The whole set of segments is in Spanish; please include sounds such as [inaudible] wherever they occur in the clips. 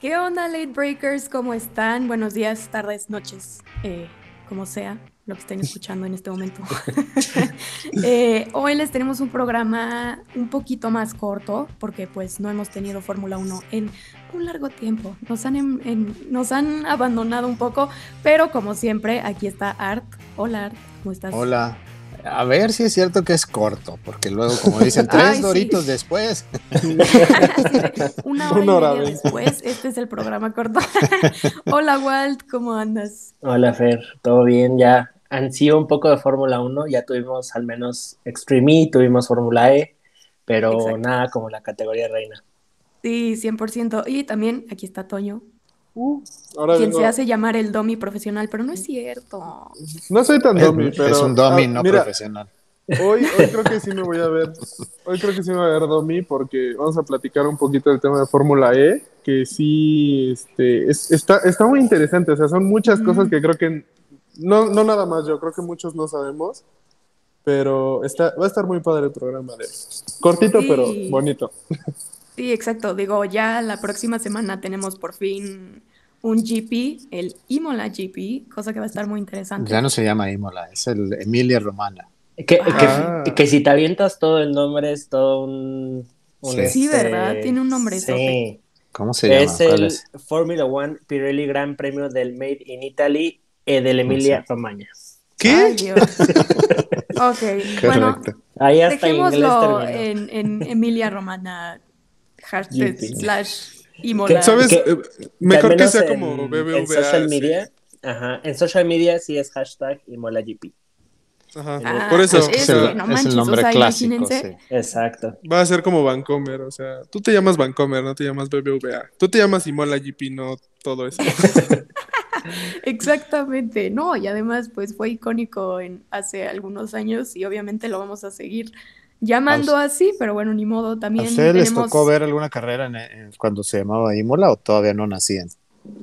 ¿Qué onda, Late Breakers? ¿Cómo están? Buenos días, tardes, noches, eh, como sea lo que estén escuchando en este momento. [laughs] Eh, hoy les tenemos un programa un poquito más corto, porque pues no hemos tenido Fórmula 1 en un largo tiempo. Nos han, nos han abandonado un poco, pero como siempre, aquí está Art. Hola Art, ¿cómo estás? Hola, a ver si es cierto que es corto, porque luego, como dicen, [laughs] tres doritos después. [laughs] una hora, y media después, este es el programa corto. [laughs] Hola, Walt, ¿cómo andas? Hola, Fer, ¿todo bien? Ya han sido un poco de Fórmula 1, ya tuvimos al menos Extreme E, tuvimos Fórmula E, pero nada como la categoría reina. Sí, 100%. Y también aquí está Toño. Uh, quien se hace llamar el domi profesional, pero no es cierto. No soy tan domi, pero. Es un domi ah, no profesional. Hoy, hoy creo que sí me voy a ver. [laughs] Hoy creo que sí me voy a ver domi porque vamos a platicar un poquito del tema de Fórmula E, que sí este, está, está muy interesante. O sea, son muchas cosas que creo que. No, no nada más yo, creo que muchos no sabemos. Pero está, va a estar muy padre el programa de Cortito, pero bonito. Sí, exacto. Digo, ya la próxima semana tenemos por fin un GP, el Imola GP, cosa que va a estar muy interesante. Ya no se llama Imola, es el Emilia Romana. Que, ah. que, si te avientas todo el nombre es todo un... sí. Este, ¿verdad? Tiene un nombre. Sí. ¿Cómo se llama? Es el Formula One Pirelli Gran Premio del Made in Italy e del Emilia Romagna. ¿Qué? [laughs] ok, bueno, Ahí hasta dejémoslo en, en Emilia Romana hashtag Imola. ¿Sabes? Eh, mejor que sea como BBVA. En social media, ajá, en social media sí es hashtag ImolaGP. Ajá, ah, por eso es, el, nombre clásico. Exacto. Va a ser como Vancomer, o sea, tú te llamas Vancomer, no te llamas BBVA. Tú te llamas Imola GP, no todo eso. [laughs] Exactamente, no, y además pues fue icónico en hace algunos años y obviamente lo vamos a seguir llamando así, pero bueno, ni modo, también. ¿A ustedes les tocó ver alguna carrera cuando se llamaba Imola o todavía no nacían?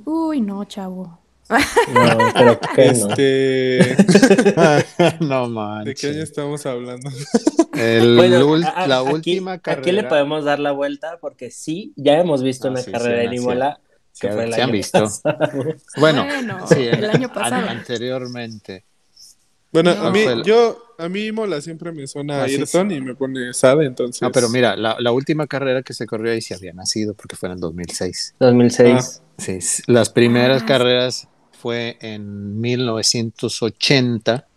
Uy, no, chavo. [laughs] No, pero ¿qué este... [laughs] no manches. ¿De qué año estamos hablando? la última carrera. Aquí le podemos dar la vuelta porque sí, ya hemos visto ah, una carrera en Imola. Que se, fue el han visto. Bueno, el año pasado. Anteriormente. Bueno, a mí, yo, a mí Mola siempre me suena a Ayrton y me pone Sade, entonces. No, pero mira, la, última carrera que se corrió ahí sí había nacido, porque fue en 2006. 2006. Ah. Sí, las primeras ah. carreras fue en 1980,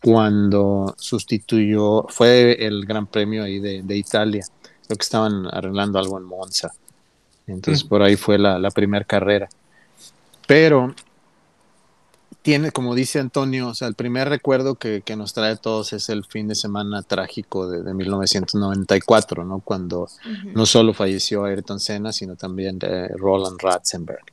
cuando sustituyó, fue el Gran Premio ahí de, Italia. Creo que estaban arreglando algo en Monza. Entonces, mm. por ahí fue la, la primera carrera. Pero tiene, como dice Antonio, o sea, el primer recuerdo que, nos trae a todos es el fin de semana trágico de, 1994, ¿no? Cuando no solo falleció Ayrton Senna, sino también eh, Roland Ratzenberg.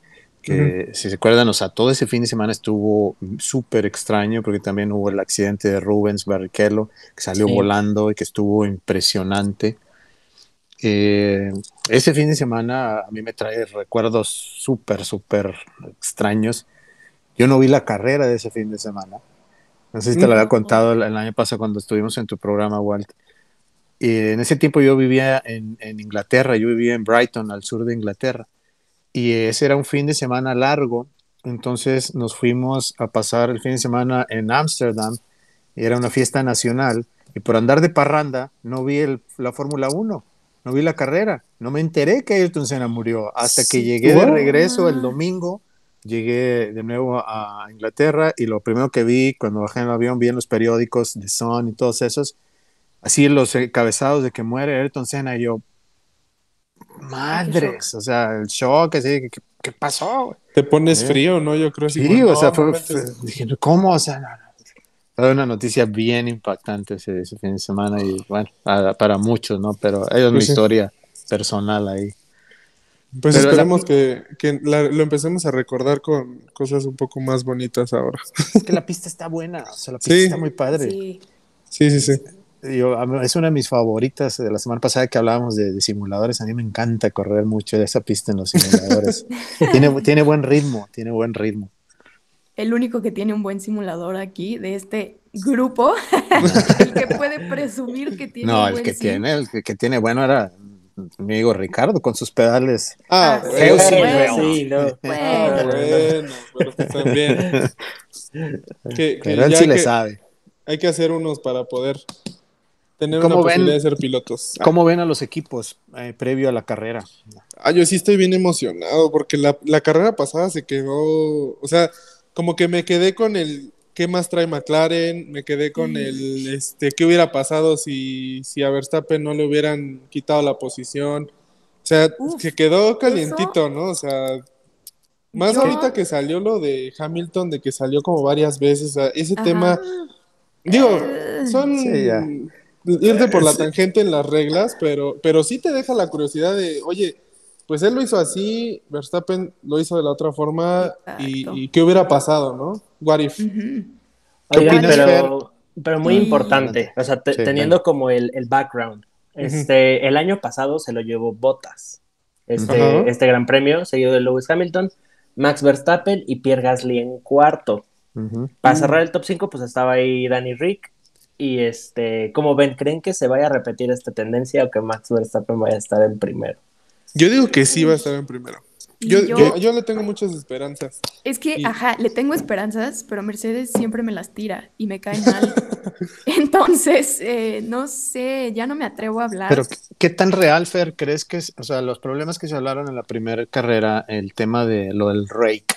Que si se acuerdan, o sea, todo ese fin de semana estuvo súper extraño porque también hubo el accidente de Rubens Barrichello, que salió volando y que estuvo impresionante. Eh, ese fin de semana a mí me trae recuerdos súper, súper extraños yo no vi la carrera de ese fin de semana. No sé si te lo había contado el, año pasado cuando estuvimos en tu programa, Walt. Y en ese tiempo yo vivía en, Inglaterra, yo vivía en Brighton, al sur de Inglaterra. Y ese era un fin de semana largo, entonces nos fuimos a pasar el fin de semana en Ámsterdam, era una fiesta nacional, y por andar de parranda no vi la Fórmula 1, no vi la carrera, no me enteré que Ayrton Senna murió, hasta que llegué de regreso el domingo llegué de nuevo a Inglaterra y lo primero que vi cuando bajé en el avión, vi en los periódicos de Sun y todos esos, así los encabezados de que muere Ayrton Senna y yo, madres, o sea, el shock, así, ¿qué, pasó? Te pones frío, ¿no? Yo creo Sí, o sea, fue, dije, ¿cómo? O sea, fue una noticia bien impactante ese, fin de semana y bueno, para, muchos, ¿no? Pero es pues historia personal ahí. Pues esperemos que, lo empecemos a recordar con cosas un poco más bonitas ahora. Es que la pista está buena, o sea, la pista está muy padre. Sí, sí, sí. es una de mis favoritas de la semana pasada que hablábamos de, simuladores. A mí me encanta correr mucho de esa pista en los simuladores. [laughs] tiene, tiene buen ritmo, tiene buen ritmo. El único que tiene un buen simulador aquí de este grupo, [laughs] el que puede presumir que tiene No, el que tiene, el que tiene bueno era amigo Ricardo con sus pedales. Ah, Ah, bueno, Sí, bueno. sí, no. [laughs] Ah, bueno, pero también. Que, que Pero él sí hay le que- sabe. Hay que hacer unos para poder tener ¿Cómo una ven? posibilidad de ser pilotos. ¿Cómo ven a los equipos eh, previo a la carrera? Ah, yo sí estoy bien emocionado porque la, la carrera pasada se quedó, o sea, como que me quedé con el qué más trae McLaren, me quedé con el este qué hubiera pasado si, si a Verstappen no le hubieran quitado la posición. O sea, Uf, se quedó calientito, ¿no? O sea, más Yo- ahorita que salió lo de Hamilton, de que salió como varias veces, o sea, ese Ajá. tema, digo, Eh, son Sí, ya. irte por la tangente en las reglas, pero, pero sí te deja la curiosidad de, oye, pues él lo hizo así, Verstappen lo hizo de la otra forma, y, qué hubiera pasado, ¿no? What if? Ujú. ¿Qué Oigan, opinas, pero, pero muy Sí. importante, o sea, te- Sí, teniendo como el, el background. Este, el año pasado se lo llevó Bottas, este, este gran premio, seguido de Lewis Hamilton, Max Verstappen y Pierre Gasly en cuarto. Para cerrar el top 5, pues estaba ahí Danny Rick. Y este, ¿cómo ven? ¿Creen que se vaya a repetir esta tendencia o que Max Verstappen vaya a estar en primero? Yo digo que sí va a estar en primero. Yo, yo- yo, yo le tengo muchas esperanzas. Es que, Y- ajá, le tengo esperanzas, pero Mercedes siempre me las tira y me cae mal. [laughs] Entonces, eh, no sé, ya no me atrevo a hablar. Pero, ¿qué- ¿qué tan real, Fer, crees que es? O sea, los problemas que se hablaron en la primera carrera, el tema de lo del rake,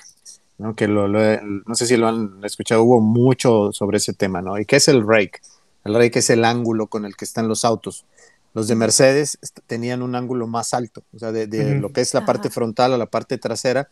¿no? Que lo, lo- no sé si lo han escuchado, hubo mucho sobre ese tema, ¿no? ¿Y qué es el rake? El rake es el ángulo con el que están los autos. Los de Mercedes tenían un ángulo más alto, o sea, de, lo que es la parte Ajá. frontal a la parte trasera,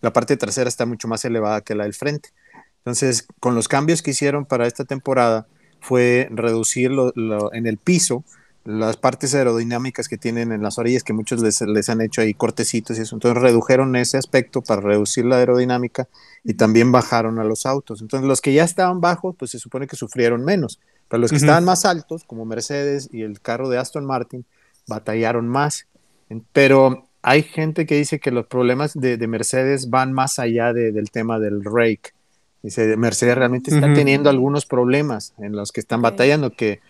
la parte trasera está mucho más elevada que la del frente. Entonces, con los cambios que hicieron para esta temporada, fue reducir lo- lo- en el piso las partes aerodinámicas que tienen en las orillas, que muchos les, les han hecho ahí cortecitos y eso. Entonces redujeron ese aspecto para reducir la aerodinámica y también bajaron a los autos. Entonces los que ya estaban bajos, pues se supone que sufrieron menos. Pero los que Ujú. estaban más altos, como Mercedes y el carro de Aston Martin, batallaron más. Pero hay gente que dice que los problemas de, de Mercedes van más allá de- del tema del rake. Dice, Mercedes realmente está teniendo algunos problemas en los que están batallando, que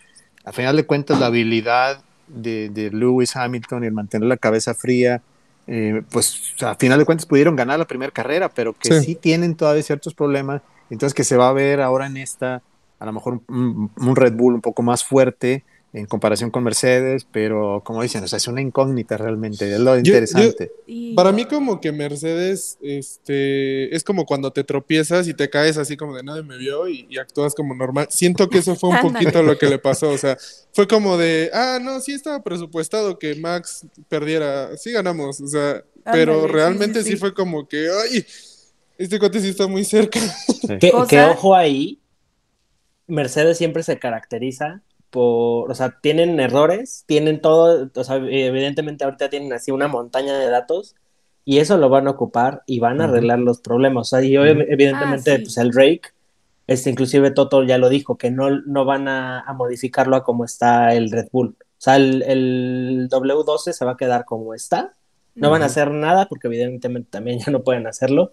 a final de cuentas la habilidad de, de Lewis Hamilton y el mantener la cabeza fría, eh, pues a final de cuentas pudieron ganar la primera carrera, pero que sí. Sí. tienen todavía ciertos problemas, entonces que se va a ver ahora en esta, a lo mejor un, un Red Bull un poco más fuerte en comparación con Mercedes, pero como dicen, o sea, es una incógnita realmente, es lo yo- interesante. Para mí como que Mercedes este, es como cuando te tropiezas y te caes así como de nadie me vio y, y actúas como normal. Siento que eso fue un [laughs] poquito lo que le pasó. O sea, fue como de, ah, no, sí estaba presupuestado que Max perdiera. Sí ganamos. O sea, pero Ándale, realmente sí, sí, sí. fue como que, ay, este cuate sí está muy cerca. Que, que ojo ahí, Mercedes siempre se caracteriza por, o sea, tienen errores, tienen todo, o sea, evidentemente ahorita tienen así una montaña de datos y eso lo van a ocupar y van a arreglar los problemas. O sea, y evidentemente, Ah, sí. pues el rake, este, inclusive Toto ya lo dijo, que no, no van a, a modificarlo a como está el Red Bull. O sea, el, el W12 se va a quedar como está. No van a hacer nada porque evidentemente también [laughs] ya no pueden hacerlo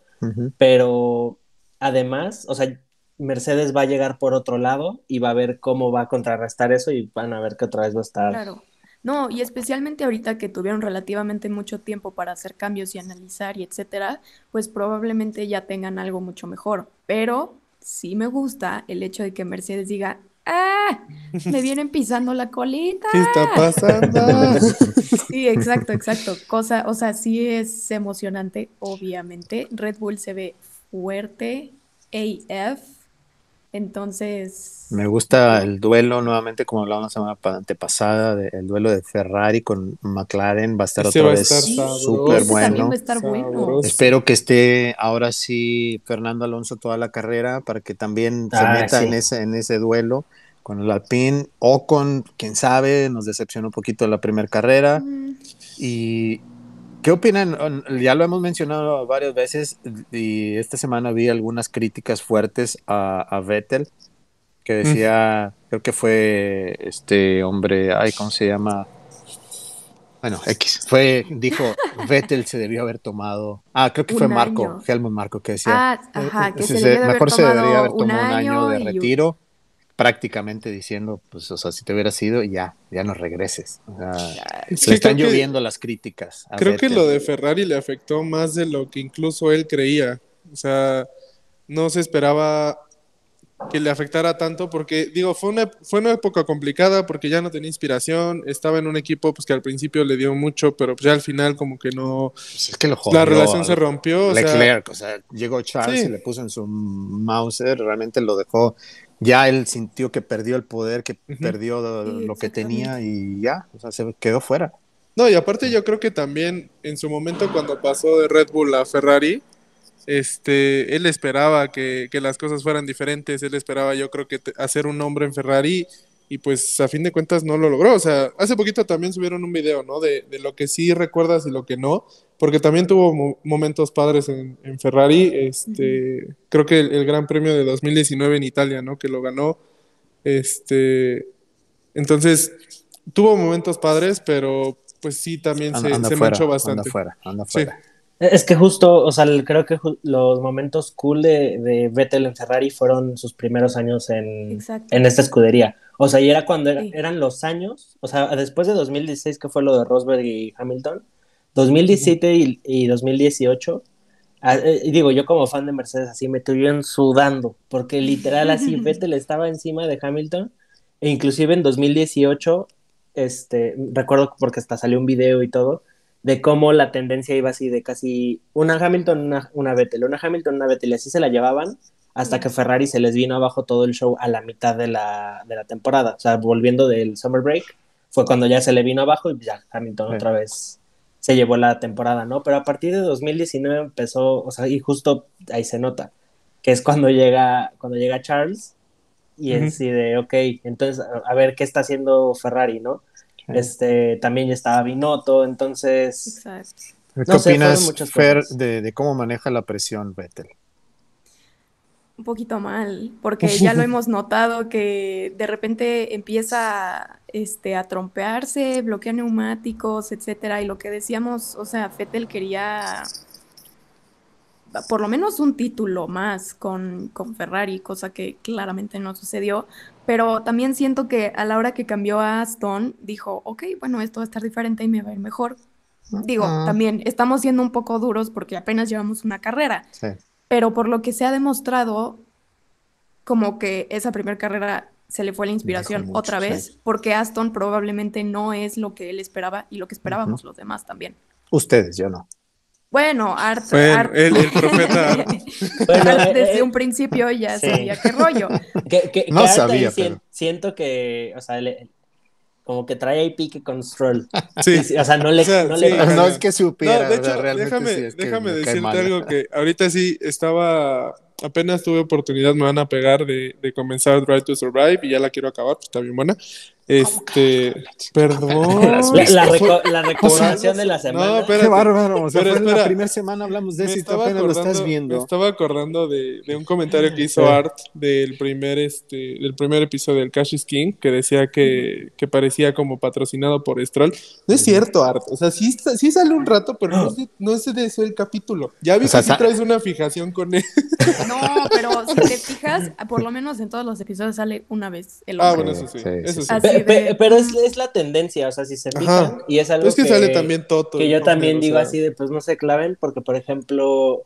pero además, o sea, Mercedes va a llegar por otro lado y va a ver cómo va a contrarrestar eso y van a ver que otra vez va a estar. Claro. No, y especialmente ahorita que tuvieron relativamente mucho tiempo para hacer cambios y analizar y etcétera, pues probablemente ya tengan algo mucho mejor. Pero sí me gusta el hecho de que Mercedes diga, ¡ah! Me [laughs] vienen pisando la colita. ¿Qué está pasando? [laughs] Sí, exacto, exacto. Cosa, o sea, sí es emocionante, obviamente. Red Bull se ve fuerte, AF. Entonces, Me gusta el duelo nuevamente, como hablábamos la semana pa- antepasada, de- el duelo de Ferrari con McLaren va a estar Ese otra vez súper bueno. va a estar bueno. Sabroso. Espero que esté ahora sí Fernando Alonso toda la carrera para que también se Ah, meta sí. en ese en ese duelo con el Alpine o con quién sabe, nos decepcionó un poquito la primera carrera Mm, y ¿Qué opinan? Ya lo hemos mencionado varias veces y esta semana vi algunas críticas fuertes a, a Vettel que decía, creo que fue este hombre, ay, ¿cómo se llama? Bueno, X, fue, dijo, Vettel se debió haber tomado, ah, creo que fue Marco, año. Helmut Marco, que decía, Ah, ajá, que "Eh, se debió de haber mejor se debería haber tomado un año año de un- retiro prácticamente diciendo, pues, o sea, si te hubieras ido, ya, ya no regreses. O sea, Es le que están que- lloviendo las críticas. a Creo que lo de Ferrari le afectó más de lo que incluso él creía. O sea, no se esperaba que le afectara tanto porque, digo, fue una, fue una época complicada porque ya no tenía inspiración, estaba en un equipo pues que al principio le dio mucho, pero pues ya al final como que no... Pues es que lo jodió La relación se rompió. O sea, Leclerc, o sea, llegó Charles Sí. y le puso en su Mauser, realmente lo dejó, ya él sintió que perdió el poder, que perdió Sí, lo que tenía y ya, o sea, se quedó fuera. No, y aparte yo creo que también en su momento cuando pasó de Red Bull a Ferrari, este, él esperaba que, que las cosas fueran diferentes, él esperaba yo creo que hacer un nombre en Ferrari y pues a fin de cuentas no lo logró. O sea, hace poquito también subieron un video, ¿no? De, de lo que sí recuerdas y lo que no, porque también tuvo mo- momentos padres en, en Ferrari, este, creo que el, el Gran Premio de 2019 en Italia, ¿no? Que lo ganó, este, entonces tuvo momentos padres, pero pues sí también se, Anda, se fuera, manchó anda bastante. fuera, anda Sí. fuera. Es que justo, o sea, creo que los momentos cool de, de Vettel en Ferrari fueron sus primeros años en, en esta escudería. O sea, y era cuando era- Sí. eran los años, o sea, después de 2016, que fue lo de Rosberg y Hamilton, 2017 y, y 2018, ah, eh, digo, yo como fan de Mercedes así me estuvieron sudando, porque literal así [laughs] Vettel estaba encima de Hamilton, e inclusive en 2018, este, recuerdo porque hasta salió un video y todo, de cómo la tendencia iba así de casi una Hamilton, una, una Vettel, una Hamilton, una Vettel, y así se la llevaban hasta que Ferrari se les vino abajo todo el show a la mitad de la, de la temporada. O sea, volviendo del summer break, fue cuando ya se le vino abajo y ya Hamilton Sí. otra vez se llevó la temporada, ¿no? Pero a partir de 2019 empezó, o sea, y justo ahí se nota, que es cuando llega, cuando llega Charles y es así de, ok, entonces, a, a ver qué está haciendo Ferrari, ¿no? Este, también ya estaba Binotto, entonces, Exacto. ¿Qué No opinas, Fer, de cómo maneja la presión Vettel? Un poquito mal, porque ya lo hemos notado que de repente empieza este, a trompearse, bloquea neumáticos, etcétera, y lo que decíamos, o sea, Vettel quería por lo menos un título más con, con Ferrari, cosa que claramente no sucedió, pero también siento que a la hora que cambió a Aston, dijo, ok, bueno, esto va a estar diferente y me va a ir mejor. Digo, también estamos siendo un poco duros porque apenas llevamos una carrera, Sí. Pero por lo que se ha demostrado, como que esa primera carrera se le fue la inspiración mucho, otra vez, sí. porque Aston probablemente no es lo que él esperaba y lo que esperábamos los demás también. Ustedes, yo no. Bueno, Art, Bueno, Art- el, el profeta Art. [laughs] Bueno, Art eh, desde eh, un principio ya sí. sabía qué rollo. [laughs] que, que- No que sabía, pero- siento que, o sea, le- como que trae ahí pique con Stroll. [laughs] Sí. O sea, no le, O sea, no sí. le Ajá. No es que supiera, No, de o sea, hecho, realmente déjame, sí es que déjame me cae decirte mal. algo que ahorita sí estaba, apenas tuve oportunidad, me van a pegar de, de comenzar Drive to Survive y ya la quiero acabar, pues está bien buena. Este, perdón. La, la Fue- reco- la [laughs] recomendación de la No, semana. espérate. Qué bárbaro, o sea, Pero fue en la primera semana hablamos de eso y apenas lo estás acordando, me viendo. estaba acordando de, de un comentario que hizo Sí. Art del primer, este, del primer episodio del Cash is King, que decía que, que parecía como patrocinado por Stroll. No es cierto, Art. O sea, sí, sí sale un rato, pero no es de, no es de eso el capítulo. Ya vi O sea, que sí traes una fijación con él. [laughs] No, pero si te fijas, por lo menos en todos los episodios sale una vez el Ah, hombre. bueno, eso sí. Sí, eso sí, sí. sí. Así Pe- pero es, es la tendencia, o sea, si se Ajá. fijan, y es algo Es que, sale también Toto. que yo también o digo sea, así de, pues no se claven, porque por ejemplo,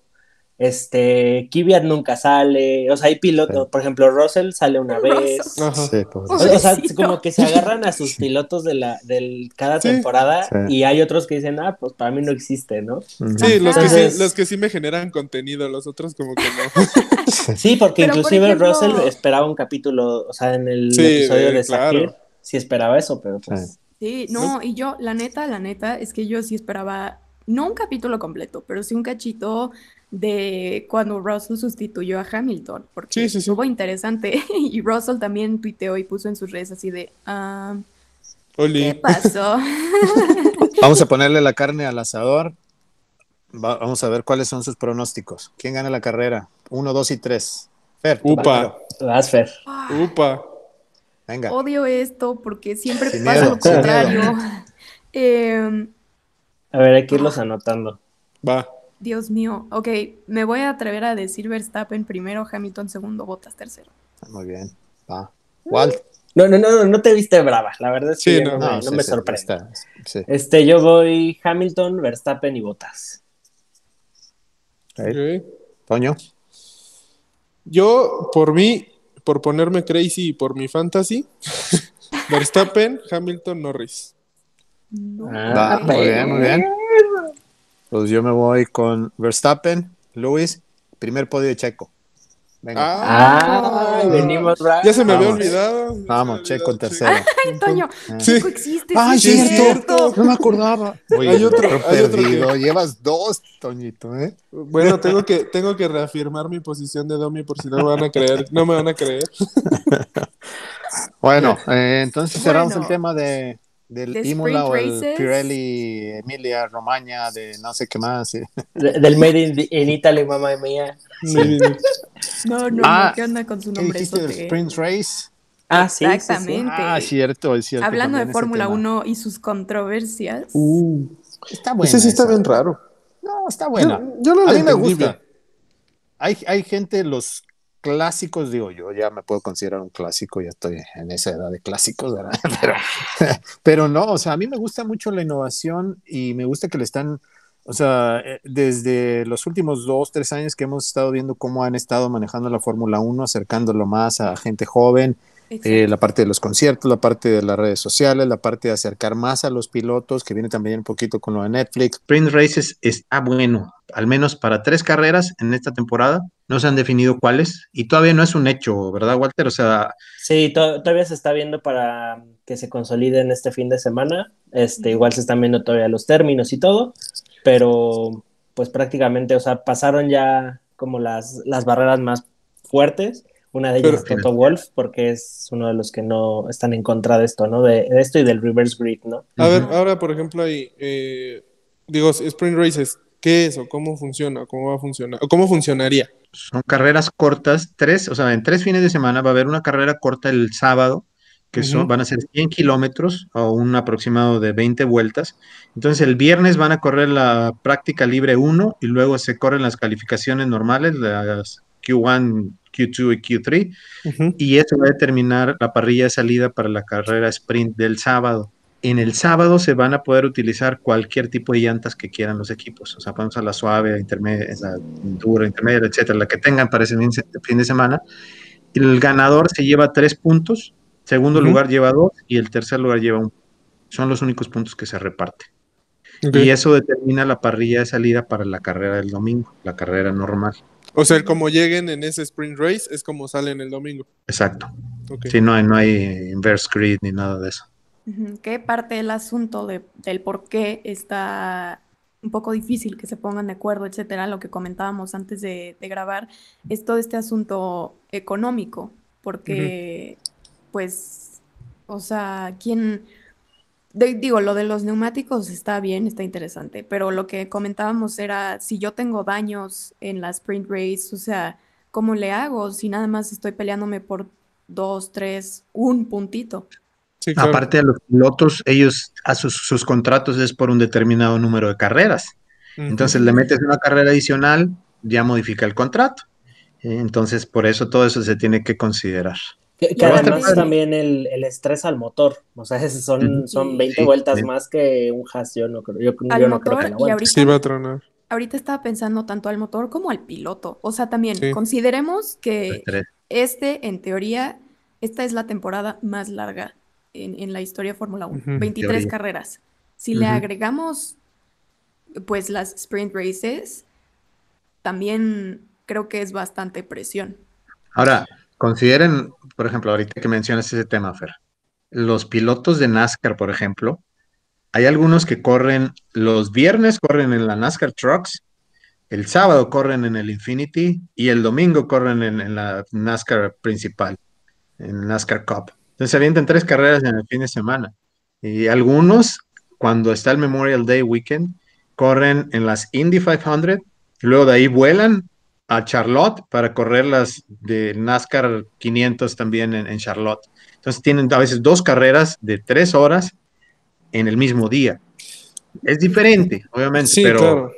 este, Kvyat nunca sale, o sea, hay pilotos, Sí. por ejemplo, Russell sale una Russell. vez, Ajá. Sí, pues, o, o sea, como que se [laughs] agarran a sus pilotos de la, del cada Sí. temporada, Sí. y hay otros que dicen, ah, pues para mí no existe, ¿no? Sí, los que, Entonces- sí, los que sí me generan contenido, los otros como que no. Sí, porque Pero, por inclusive ejemplo- Russell esperaba un capítulo, o sea, en el Sí, episodio eh, de claro. Sí esperaba eso, pero pues... Sí. Sí, no, y yo, la neta, la neta, es que yo sí esperaba, no un capítulo completo, pero sí un cachito de cuando Russell sustituyó a Hamilton, porque Sí, sí, sí. estuvo interesante. [laughs] Y Russell también tuiteó y puso en sus redes así de, ah, Oli. ¿qué pasó? [laughs] [laughs] Vamos a ponerle la carne al asador. Va- vamos a ver cuáles son sus pronósticos. ¿Quién gana la carrera? Uno, dos y tres. Fer, Upa. Vas, Fer. Upa. Venga. Odio esto porque siempre Sin pasa miedo, lo contrario. [laughs] Em, A ver, hay que irlos anotando. Va. Dios mío, ok, me voy a atrever a decir Verstappen primero, Hamilton segundo, Bottas tercero. Muy bien. Va. Walt. No, no, no, no te viste brava, la verdad es que Sí, no, no, me- No, no sí, me sí, sorprende. está, sí. Este, yo voy Hamilton, Verstappen y Bottas. Ok. Ok. Toño. Yo, por mí, por ponerme crazy y por mi fantasy, [laughs] Verstappen, Hamilton, Norris. No. Va, muy bien, muy bien. Pues yo me voy con Verstappen, Luis, primer podio de Checo. Venga. Ah, venimos Ya se me había olvidado. Vamos, Checo en había tercero. Ay, Toño, Sí. Checo existe. Ay, sí, es cierto. No me acordaba. Oye, Hay otro- otro hay otro perdido. Llevas dos, Toñito, ¿eh? Bueno, tengo que, tengo que reafirmar mi posición de Domi por si no me van a creer. No me van a creer. [laughs] Bueno, [laughs] eh, entonces cerramos Bueno. el tema de del De Imola o el. Pirelli Emilia Romagna de no sé qué más. eh. de- del Made in, in Italy, mamá mía. Sí. No, no, Ah, no, ¿qué onda con su ¿Qué nombre? dijiste del Sprint Race? Ah, sí. sí, sí. Exactamente. Ah, cierto, es cierto. Hablando de Fórmula tema. 1 y sus controversias. Uh, Está bueno. ese sí está bien raro. No, está buena. Yo, yo no A mí me gusta. Hay, hay gente, los clásicos, digo yo, ya me puedo considerar un clásico, ya estoy en esa edad de clásicos, ¿verdad? [laughs] Pero, [laughs] pero no, o sea, a mí me gusta mucho la innovación y me gusta que le están, o sea, eh, desde los últimos dos, tres años que hemos estado viendo cómo han estado manejando la Fórmula 1, acercándolo más a gente joven, eh, la parte de los conciertos, la parte de las redes sociales, la parte de acercar más a los pilotos, que viene también un poquito con lo de Netflix. Sprint Races está bueno, al menos para tres carreras en esta temporada. No se han definido cuáles y todavía no es un hecho, ¿verdad, Walter? O sea, Sí, to- todavía se está viendo para que se consoliden este fin de semana. Este, igual se están viendo todavía los términos y todo, pero pues prácticamente, o sea, pasaron ya como las, las barreras más fuertes. Una de ellas Pero- es Toto Wolf, porque es uno de los que no están en contra de esto, ¿no? De, de esto y del reverse grid, ¿no? A ver, ahora, por ejemplo, ahí, eh, digo, Sprint Races, ¿qué es o cómo funciona? ¿Cómo va a funcionar? ¿O cómo funcionaría? Son carreras cortas, tres, o sea, en tres fines de semana va a haber una carrera corta el sábado, que son, van a ser 100 kilómetros o un aproximado de 20 vueltas. Entonces el viernes van a correr la práctica libre 1 y luego se corren las calificaciones normales, las Q1, Q2 y Q3, Ujú. y eso va a determinar la parrilla de salida para la carrera sprint del sábado. En el sábado se van a poder utilizar cualquier tipo de llantas que quieran los equipos, o sea, vamos a la suave, intermedia, la dura, intermedia, etcétera, la que tengan para ese fin de semana. El ganador se lleva tres puntos, segundo lugar lleva dos y el tercer lugar lleva un. Son los únicos puntos que se reparten. Y eso determina la parrilla de salida para la carrera del domingo, la carrera normal. O sea, como lleguen en ese Sprint Race es como salen el domingo. Exacto. Ok. Sí, no hay, no hay inverse grid ni nada de eso. Que parte del asunto de- del por qué está un poco difícil que se pongan de acuerdo, etcétera, lo que comentábamos antes de, de grabar, es todo este asunto económico, porque, pues, o sea, ¿quién? de- digo, lo de los neumáticos está bien, está interesante, pero lo que comentábamos era, si yo tengo daños en la sprint race, o sea, ¿cómo le hago si nada más estoy peleándome por dos, tres, un puntito? Sí, claro. Aparte de los pilotos, ellos a sus, sus contratos es por un determinado número de carreras. Entonces le metes una carrera adicional, ya modifica el contrato. Eh, Entonces, por eso todo eso se tiene que considerar. Que, que además también- también el, el estrés al motor, o sea, es- [laughs] son, son Sí. 20 Sí, vueltas sí. más que un Haas, yo no creo, yo, Al yo no creo que motor la y ahorita Sí va a tronar. Ahorita estaba pensando tanto al motor como al piloto. O sea, también Sí. consideremos que este, en teoría, esta es la temporada más larga en, en la historia de Fórmula 1. Ujú. 23 Teoría. carreras. Si le agregamos, pues, las sprint races, también creo que es bastante presión. Ahora, consideren, por ejemplo, ahorita que mencionas ese tema, Fer, los pilotos de NASCAR, por ejemplo, hay algunos que corren los viernes, corren en la NASCAR Trucks, el sábado corren en el Infinity y el domingo corren en, en la NASCAR principal, en NASCAR Cup. Entonces se avientan tres carreras en el fin de semana. Y algunos, cuando está el Memorial Day Weekend, corren en las Indy 500 y luego de ahí vuelan a Charlotte para correr las de NASCAR 500 también en, en Charlotte. Entonces tienen a veces dos carreras de tres horas en el mismo día. Es diferente, obviamente, Sí, pero claro.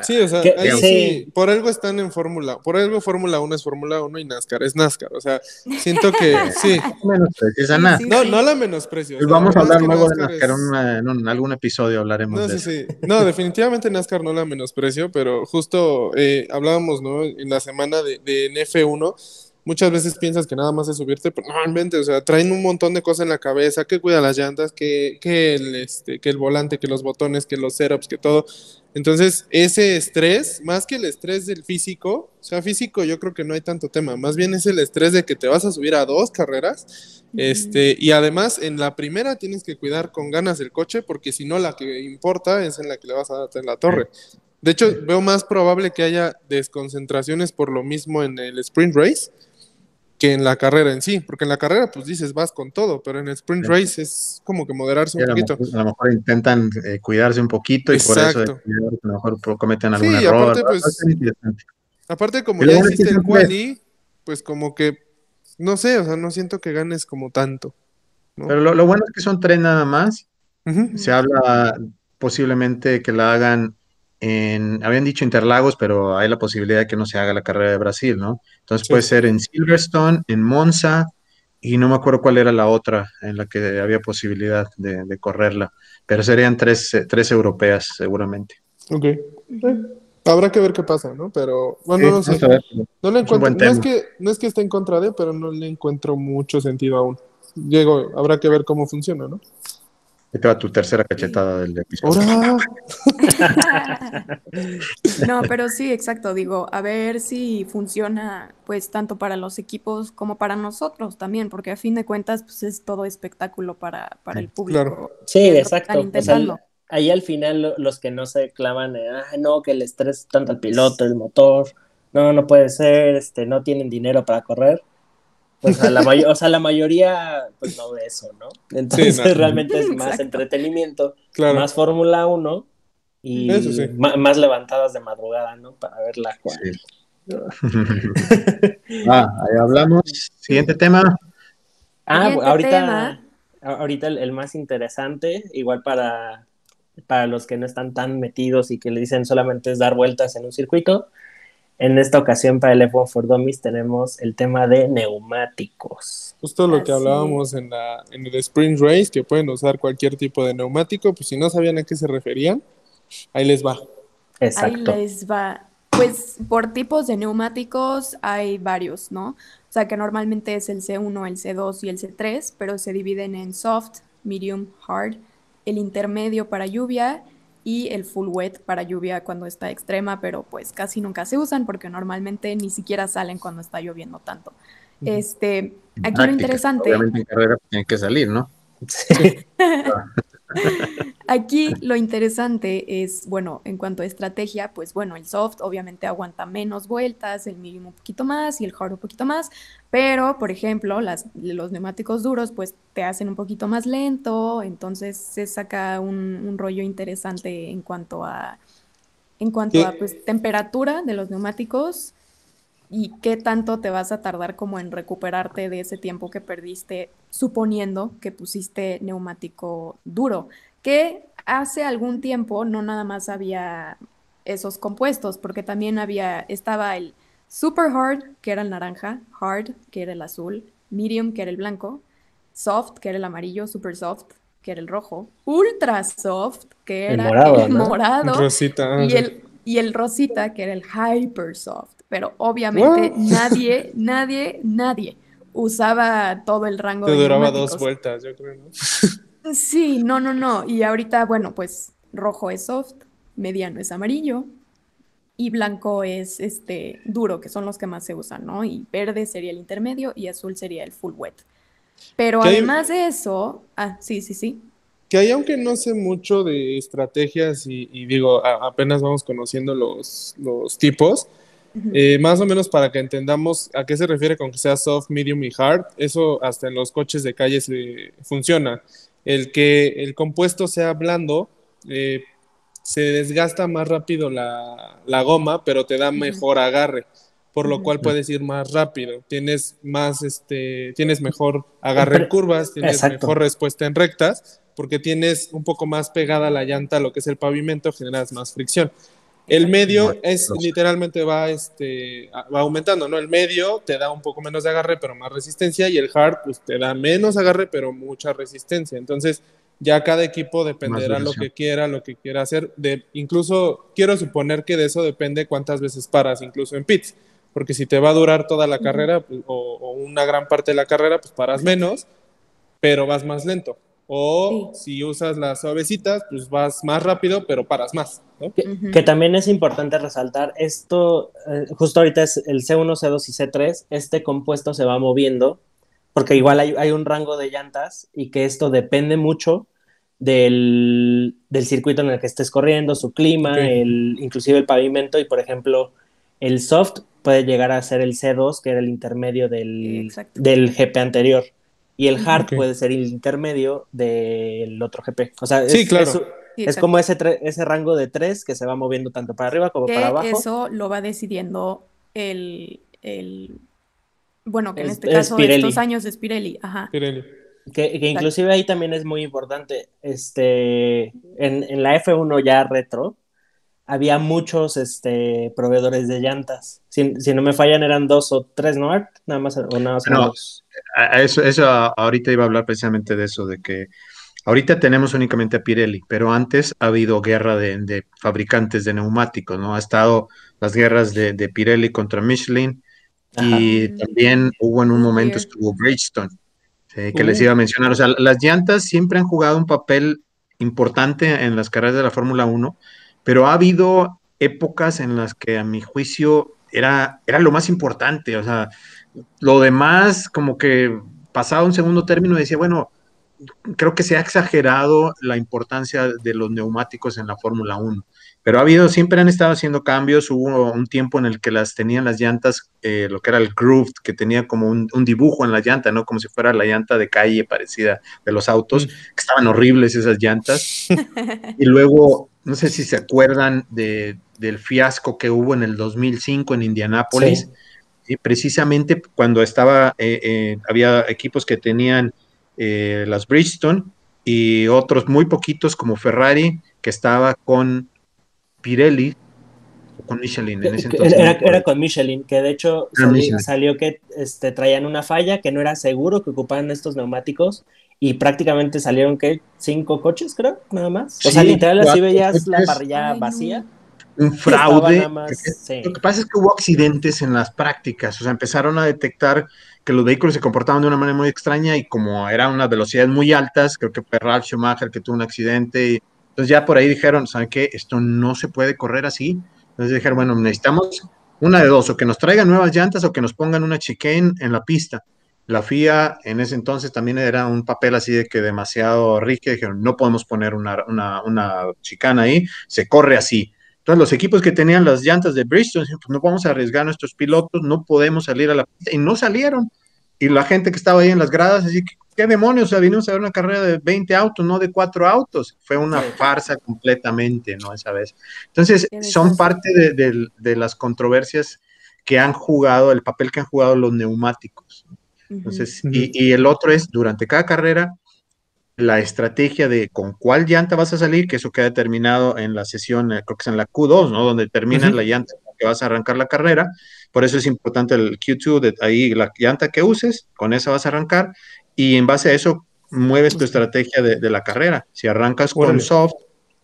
O sí, o sea, que- ahí sí. sí, por algo están en Fórmula, por algo Fórmula 1 es Fórmula 1 y NASCAR es NASCAR, o sea, siento que sí, Menos precisa Sí, nada. sí, no, no la menosprecio. o sea, Vamos a hablar luego de NASCAR NASCAR es- en, una- en un- algún episodio hablaremos No, de sí, eso. sí. No, definitivamente NASCAR no la menosprecio, pero justo eh, hablábamos, ¿no? En la semana de, de en F1, muchas veces piensas que nada más es subirte, pero no inventes, o sea, traen un montón de cosas en la cabeza, que cuida las llantas, que, que, el, este, que el volante, que los botones, que los setups, que todo. Entonces, ese estrés, más que el estrés del físico, o sea, físico yo creo que no hay tanto tema, más bien es el estrés de que te vas a subir a dos carreras, este, y además en la primera tienes que cuidar con ganas el coche, porque si no la que importa es en la que le vas a dar en la torre. De hecho, veo más probable que haya desconcentraciones por lo mismo en el sprint race que en la carrera en sí, porque en la carrera pues dices vas con todo, pero en el sprint Sí. race es como que moderarse un a, poquito. mejor, a lo mejor intentan eh, cuidarse un poquito y por eso cuidar, a lo mejor cometen algún Sí, error. aparte, pues. Aparte, como ya hiciste el quali, pues como que, no sé, o sea, no siento que ganes como tanto. ¿no? Pero lo, lo bueno es que son tres nada más. Se habla posiblemente que la hagan en, habían dicho Interlagos, pero hay la posibilidad de que no se haga la carrera de Brasil, ¿no? Entonces Sí. puede ser en Silverstone, en Monza, y no me acuerdo cuál era la otra en la que había posibilidad de, de correrla, pero serían tres, tres europeas seguramente. Ok. Habrá que ver qué pasa, ¿no? Pero, bueno, Sí, no sé. ver. No le Es encuentro, buen no es que, no es que esté en contra de, pero no le encuentro mucho sentido aún. Diego, habrá que ver cómo funciona, ¿no? Ahí te va tu tercera cachetada del episodio. No, pero sí, exacto. Digo, a ver si funciona, pues, tanto para los equipos como para nosotros también, porque a fin de cuentas, pues, es todo espectáculo para, para el público. Claro. Sí, exacto. están O sea, intentando. ahí al final lo- los que no se clavan, ah, no, que el estrés tanto al piloto, el motor, no, no puede ser, este, no tienen dinero para correr. Pues a la, may- o sea, la mayoría pues no ve eso, ¿no? Entonces no. realmente es más Exacto. entretenimiento, claro. más Fórmula 1 y Eso sí. ma- más levantadas de madrugada, ¿no? Para ver la cual. Sí. [laughs] Ah, ahí hablamos. Siguiente tema. Ah, Siguiente ahorita, tema. ahorita el, el más interesante, igual para, para los que no están tan metidos y que le dicen solamente es dar vueltas en un circuito. En esta ocasión para el F1 for Dummies tenemos el tema de neumáticos. Justo lo que hablábamos en, la, en el sprint race, que pueden usar cualquier tipo de neumático, pues si no sabían a qué se referían, ahí les va. Ahí Exacto. les va. Pues por tipos de neumáticos hay varios, ¿no? O sea que normalmente es el C1, el C2 y el C3, pero se dividen en soft, medium, hard, el intermedio para lluvia y el full wet para lluvia cuando está extrema, pero pues casi nunca se usan porque normalmente ni siquiera salen cuando está lloviendo tanto. Este, aquí lo Práctica. interesante. Obviamente en carrera tiene que salir, ¿no? [laughs] Sí. [laughs] Aquí lo interesante es, bueno, en cuanto a estrategia, pues bueno, el soft obviamente aguanta menos vueltas, el medium un poquito más y el hard un poquito más, pero por ejemplo, las, los neumáticos duros pues te hacen un poquito más lento, entonces se saca un, un rollo interesante en cuanto a, en cuanto a pues temperatura de los neumáticos y qué tanto te vas a tardar como en recuperarte de ese tiempo que perdiste suponiendo que pusiste neumático duro, que hace algún tiempo no nada más había esos compuestos, porque también había, estaba el super hard, que era el naranja, hard, que era el azul, medium, que era el blanco, soft, que era el amarillo, super soft, que era el rojo, ultra soft, que El era morado, el ¿no? morado, Rosita. ah, y sí. el, y el rosita, que era el hyper soft. Pero obviamente What? nadie, [laughs] nadie, nadie usaba todo el rango Te de duraba dos vueltas, yo creo, ¿no? [laughs] Sí, no, no, no. Y ahorita, bueno, pues rojo es soft, mediano es amarillo y blanco es este duro, que son los que más se usan, ¿no? Y verde sería el intermedio y azul sería el full wet. Pero ¿Qué hay- además de eso, ah, sí, sí, sí. Que ahí, aunque no sé mucho de estrategias y, y digo, a- apenas vamos conociendo los, los tipos. Eh, más o menos para que entendamos a qué se refiere con que sea soft, medium y hard, eso hasta en los coches de calle se funciona. El que el compuesto sea blando, eh, se desgasta más rápido la, la goma, pero te da mejor agarre, por lo cual puedes ir más rápido. Tienes más, este, tienes mejor agarre en curvas, tienes Exacto. mejor respuesta en rectas, porque tienes un poco más pegada la llanta a lo que es el pavimento, generas más fricción. El medio es literalmente va, este, va aumentando, ¿no? El medio te da un poco menos de agarre, pero más resistencia, y el hard, pues te da menos agarre, pero mucha resistencia. Entonces, ya cada equipo dependerá lo que quiera, lo que quiera hacer. De, incluso quiero suponer que de eso depende cuántas veces paras, incluso en pits. Porque si te va a durar toda la carrera pues, o, o, una gran parte de la carrera, pues paras menos, pero vas más lento. O si usas las suavecitas, pues vas más rápido, pero paras más. Que, también es importante resaltar, esto, eh, justo ahorita es el C1, C2 y C3, este compuesto se va moviendo, porque igual hay, un rango de llantas y que esto depende mucho del, circuito en el que estés corriendo, su clima, el, inclusive el pavimento y por ejemplo el soft puede llegar a ser el C2, que era el intermedio del, del GP anterior y el hard puede ser el intermedio del otro GP. O sea, es, claro. es, como ese, ese rango de tres que se va moviendo tanto para arriba como para abajo. Eso lo va decidiendo el, bueno, que en este caso estos años es Pirelli. Ajá. Pirelli. Que, que inclusive ahí también es muy importante, este, en, en la F1 ya retro, había muchos este, proveedores de llantas. Si, si, no me fallan, eran dos o tres, ¿no, Art? Nada más, o nada más. No, eso, eso ahorita iba a hablar precisamente de eso, de que ahorita tenemos únicamente a Pirelli, pero antes ha habido guerra de, fabricantes de neumáticos, ¿no? Ha estado las guerras de, Pirelli contra Michelin y también hubo en un momento estuvo Bridgestone, que les iba a mencionar. O sea, las llantas siempre han jugado un papel importante en las carreras de la Fórmula 1 pero ha habido épocas en las que a mi juicio era, era lo más importante, o sea, lo demás como que pasaba un segundo término decía, bueno, creo que se ha exagerado la importancia de los neumáticos en la Fórmula 1. Pero ha habido, siempre han estado haciendo cambios. Hubo un tiempo en el que las tenían las llantas, eh, lo que era el groove, que tenía como un, dibujo en la llanta, ¿no? Como si fuera la llanta de calle parecida de los autos, mm. que estaban horribles esas llantas. [laughs] y luego, no sé si se acuerdan de, del fiasco que hubo en el 2005 en Indianápolis. Y precisamente cuando estaba, eh, eh, había equipos que tenían las Bridgestone y otros muy poquitos como Ferrari, que estaba con Pirelli con Michelin en ese entonces. Era, con Michelin, que de hecho salió, que este, traían una falla, que no era seguro que ocuparan estos neumáticos y prácticamente salieron que cinco coches, creo, nada más. o sea, literal así veías la parrilla vacía. Un fraude. Lo que pasa es que hubo accidentes en las prácticas, o sea, empezaron a detectar que los vehículos se comportaban de una manera muy extraña y como eran unas velocidades muy altas, creo que Ralf Schumacher que tuvo un accidente y entonces ya por ahí dijeron, ¿saben qué? Esto no se puede correr así. Entonces dijeron, bueno, necesitamos una de dos, o que nos traigan nuevas llantas o que nos pongan una chicane en la pista. La FIA en ese entonces también era un papel así de que demasiado rígido, dijeron, no podemos poner una, una, una chicana ahí, se corre así. Entonces los equipos que tenían las llantas de Bristol, pues no vamos a arriesgar a nuestros pilotos, no podemos salir a la pista, y no salieron. Y la gente que estaba ahí en las gradas, así que, ¿qué demonios? O sea, vinimos a ver una carrera de 20 autos, no de cuatro autos. Fue una farsa completamente, ¿no? Esa vez. Entonces, son parte de, las controversias que han jugado, el papel que han jugado los neumáticos. Entonces, y, el otro es, durante cada carrera, la estrategia de con cuál llanta vas a salir, que eso queda determinado en la sesión, eh, creo que es en la Q2, ¿no? Donde termina la llanta que vas a arrancar la carrera. Por eso es importante el Q2, de ahí la llanta que uses, con esa vas a arrancar y en base a eso mueves tu estrategia de, la carrera. Si arrancas con soft,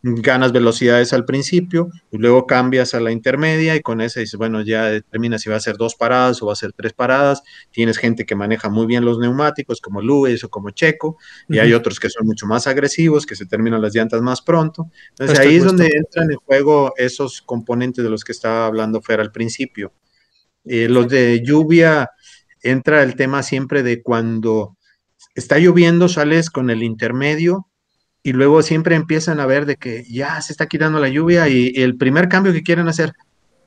ganas velocidades al principio, y luego cambias a la intermedia y con esa dices, bueno, ya determinas si va a ser dos paradas o va a ser tres paradas. Tienes gente que maneja muy bien los neumáticos, como Luis o como Checo, y hay otros que son mucho más agresivos, que se terminan las llantas más pronto. Entonces ahí es donde entran en juego esos componentes de los que estaba hablando Fer al principio. Eh, los de lluvia, entra el tema siempre de cuando está lloviendo, sales con el intermedio y luego siempre empiezan a ver de que ya se está quitando la lluvia y el primer cambio que quieren hacer,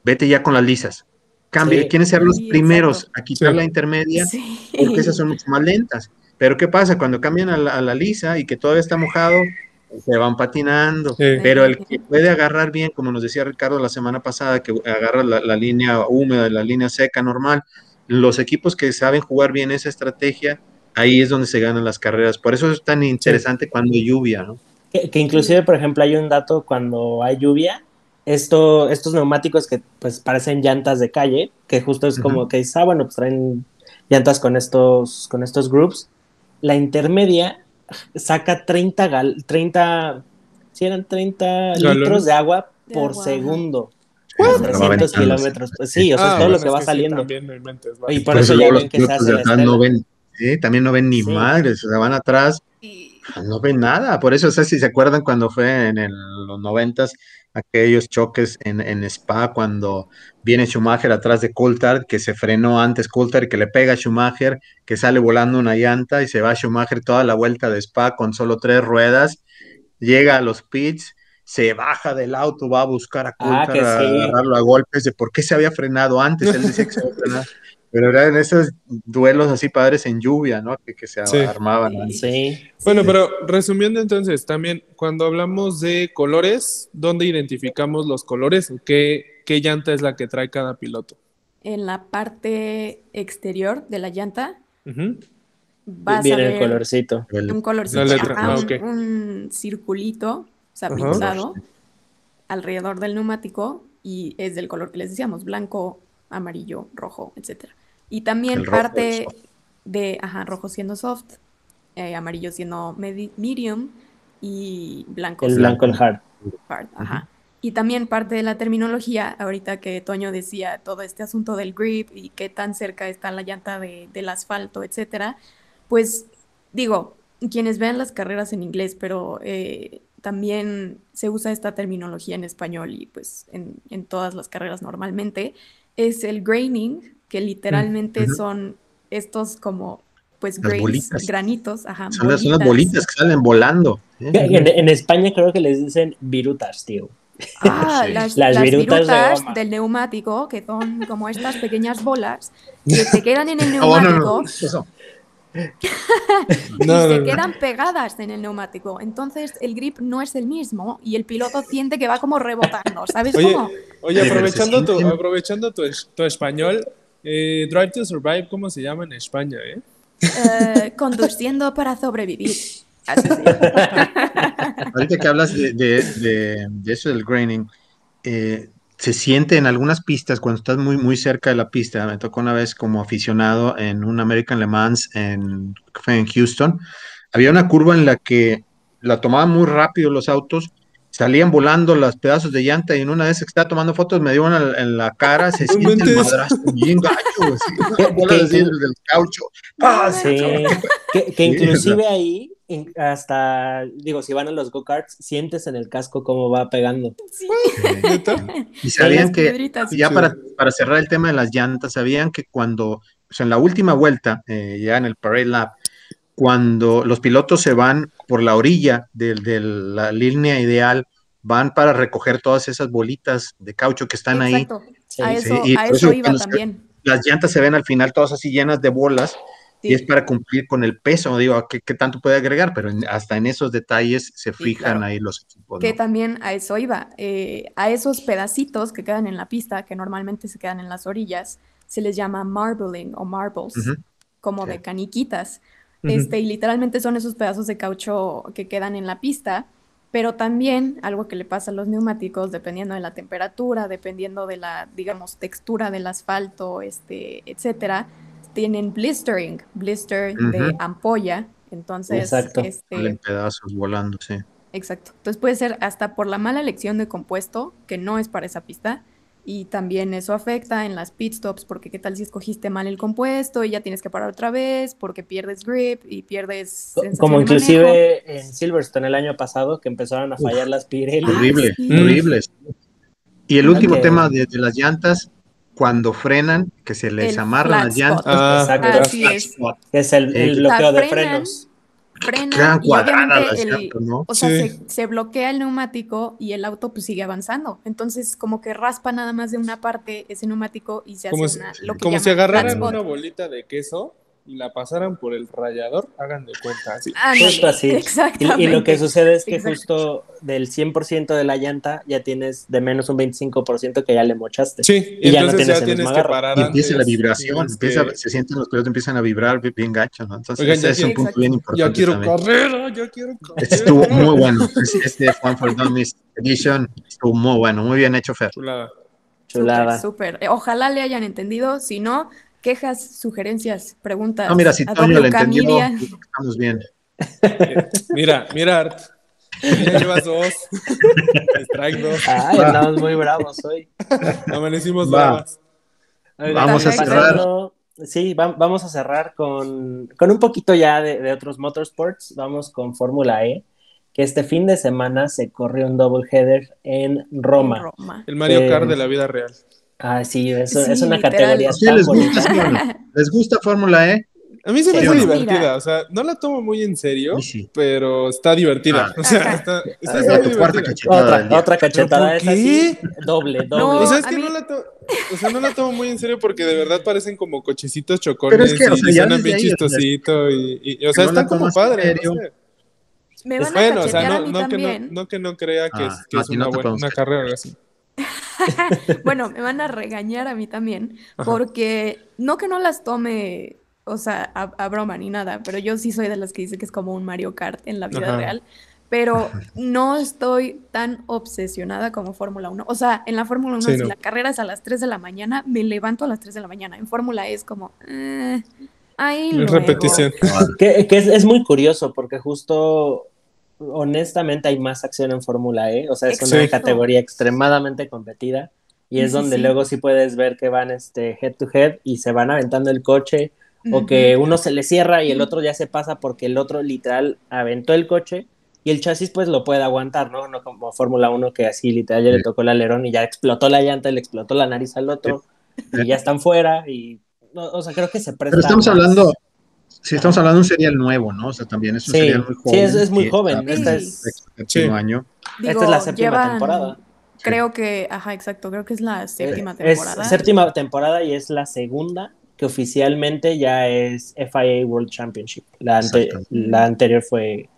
vete ya con las lisas. Cambio, quieren ser los primeros a quitar la intermedia porque esas son mucho más lentas. Pero ¿qué pasa? Cuando cambian a la, lisa y que todavía está mojado, se van patinando. Pero el que puede agarrar bien, como nos decía Ricardo la semana pasada, que agarra la, la línea húmeda, la línea seca normal, los equipos que saben jugar bien esa estrategia, ahí es donde se ganan las carreras. Por eso es tan interesante cuando hay lluvia, ¿no? Que, inclusive, por ejemplo, hay un dato cuando hay lluvia, esto, estos neumáticos que pues parecen llantas de calle, que justo es como uh -huh. que ah, bueno, pues traen llantas con estos, con estos groups, la intermedia saca 30, gal 30 ¿sí eran 30 litros de agua por segundo. 300 kilómetros. Pues sí, o sea, todo lo que va saliendo. Y por, eso, eso ya ven que se hace ¿eh? También no ven ni sí. madres, van atrás, y... no ven nada. Por eso, o sea, si se acuerdan cuando fue en los noventas, aquellos choques en, en, Spa, cuando viene Schumacher atrás de Coulthard, que se frenó antes Coulthard, que le pega a Schumacher, que sale volando una llanta y se va Schumacher toda la vuelta de Spa con solo tres ruedas, llega a los pits, se baja del auto, va a buscar a ah, Coulthard, a agarrarlo a golpes de por qué se había frenado antes, él dice. Pero eran esos duelos así padres en lluvia, ¿no? Que, se armaban. Sí. Bueno, pero resumiendo entonces, también cuando hablamos de colores, ¿dónde identificamos los colores? ¿Qué, qué llanta es la que trae cada piloto? En la parte exterior de la llanta Viene el colorcito. Un colorcito, ah, un, circulito, o sea, pintado alrededor del neumático y es del color que les decíamos, blanco, amarillo, rojo, etcétera. Y también parte de, ajá, rojo siendo soft, eh, amarillo siendo medium y blanco. El blanco el hard. ajá. Y también parte de la terminología, ahorita que Toño decía todo este asunto del grip y qué tan cerca está la llanta de, del asfalto, etcétera, pues digo, quienes vean las carreras en inglés, pero eh, también se usa esta terminología en español y pues en, todas las carreras normalmente, es el graining, que literalmente son estos como pues granitos, ajá. Son, las, bolitas que salen volando. En, España creo que les dicen virutas, tío. Ah, [laughs] las, virutas, del neumático, que son como estas pequeñas bolas [laughs] que se quedan en el oh, neumático. [laughs] y se quedan pegadas en el neumático. Entonces el grip no es el mismo y el piloto siente que va como rebotando, ¿sabes oye, cómo? Oye, aprovechando tu, aprovechando tu, tu español, eh, Drive to Survive, ¿cómo se llama en España? Eh? eh conduciendo para sobrevivir. [laughs] Ahorita que hablas de, de, de, eso del graining, eh, se siente en algunas pistas cuando estás muy, muy cerca de la pista. Me tocó una vez como aficionado en un American Le Mans en, en Houston. Había una curva en la que la tomaban muy rápido los autos, salían volando los pedazos de llanta y en una vez que estaba tomando fotos me dio una en la cara, se siente el madrazo bien gacho, del caucho. Sí, que, que inclusive ahí hasta, digo, si van a los go-karts, sientes en el casco cómo va pegando. Sí. y sabían que, ya para, para, cerrar el tema de las llantas, sabían que cuando, o sea, en la última vuelta, eh, ya en el parade lap, cuando los pilotos se van por la orilla de, de, la línea ideal, van para recoger todas esas bolitas de caucho que están ahí. A eso, y a eso iba también. Las llantas se ven al final todas así llenas de bolas y es para cumplir con el peso, digo, ¿qué, qué tanto puede agregar? Pero hasta en esos detalles se fijan ahí los equipos. Que también a eso iba, eh, a esos pedacitos que quedan en la pista, que normalmente se quedan en las orillas, se les llama marbling o marbles, como de caniquitas. Este, y literalmente son esos pedazos de caucho que quedan en la pista, pero también algo que le pasa a los neumáticos, dependiendo de la temperatura, dependiendo de la, digamos, textura del asfalto, este, etcétera, tienen blistering, blister de ampolla. Entonces, Exacto. Este, pedazos volando, sí. Exacto. Entonces puede ser hasta por la mala elección de compuesto, que no es para esa pista, y también eso afecta en las pit stops, porque qué tal si escogiste mal el compuesto y ya tienes que parar otra vez, porque pierdes grip y pierdes... Como inclusive en Silverstone el año pasado, que empezaron a fallar las Pirelli. Horrible, horrible. Y el último tema de, las llantas, cuando frenan, que se les amarran las llantas. Ah, Exacto. es. el, bloqueo de frenos. Frenan y obviamente el, ¿no? o sea, se, bloquea el neumático y el auto pues sigue avanzando. Entonces, como que raspa nada más de una parte ese neumático y se hace como una, si, Como si agarraran una bolita de queso y la pasaran por el rayador, hagan de cuenta así. Justo así. Y, Exactamente. y lo que sucede es que justo del 100% de la llanta ya tienes de menos un 25% que ya le mochaste. Sí, Y ya no entonces tienes ya el tienes mismo que parar Y empieza la vibración, empieza, que- se sienten los pelos empiezan a vibrar bien, gacho, ¿no? Entonces, Oigan, ese es un quiero- punto bien importante. Ya quiero también. carrera, ya quiero carrera. Este estuvo muy bueno. Este- Juan for Dummies Edition estuvo muy bueno, muy bien hecho, Fer. Chulada. Chulada. Súper, súper. Ojalá le hayan entendido. Si no, quejas, sugerencias, preguntas. No, mira, si Toño le entendió, estamos bien. [laughs] Mira, mira, Art. Ya llevas dos. Strike dos. Ay, andamos muy bravos hoy. Amanecimos Va. bravas. Vamos a pasando- Sí, va- vamos a cerrar con, con un poquito ya de, de otros motorsports. Vamos con Fórmula E, que este fin de semana se corrió un doubleheader en Roma. Roma. El Mario Eh, Kart de la vida real. Ah, sí, eso, Sí, es una literal. categoría ¿Sí les gusta, no? ¿Les gusta Fórmula E? A mí se me hace divertida, Mira. o sea, no la tomo muy en serio, Sí, sí. pero está divertida. Ah. O sea, está, está, Ah, está muy divertida. cachetada Otra, otra cachetada. Doble, doble. No, O sea, es que mí- no la, to- o sea, no la tomo muy en serio porque de verdad parecen como cochecitos chocones Pero es que, o y sea, ya suenan bien chistosito y, y- y, o sea, no están como padres. no sé. Me van a Bueno, o sea, a no, mí no, que no, no que no crea que Ah, es, que no, es a ti una, buena, una carrera así. [laughs] Bueno, me van a regañar a mí también, Ajá. porque no que no las tome, o sea, a, a broma ni nada, pero yo sí soy de las que dice que es como un Mario Kart en la vida Ajá. real, pero [laughs] no estoy tan obsesionada como Fórmula 1. O sea, en la Fórmula 1, Sí, si no. la carrera es a las 3 de la mañana, me levanto a las 3 de la mañana. En Fórmula E es como, eh, ahí Es luego. repetición. [laughs] Que, que es, es muy curioso porque justo, honestamente, hay más acción en Fórmula E. O sea, es una Exacto. categoría extremadamente competida. Y es Sí, donde sí. luego sí puedes ver que van este head to head y se van aventando el coche. O que uno se le cierra y el otro ya se pasa porque el otro literal aventó el coche y el chasis pues lo puede aguantar, ¿no? No como Fórmula 1 que así literal ya le tocó el alerón y ya explotó la llanta, y le explotó la nariz al otro y ya están fuera y no, o sea, creo que se presta Pero estamos más. hablando, si estamos hablando de un serial nuevo, ¿no? O sea, también es un Sí, serial muy sí, joven. es- es muy joven, esta es- Sí. año. Esta es la séptima llevan- temporada. Creo que, ajá, exacto, creo que es la séptima Eh, es temporada. séptima temporada y es la segunda que oficialmente ya es FIA World Championship. La, ante- la anterior fue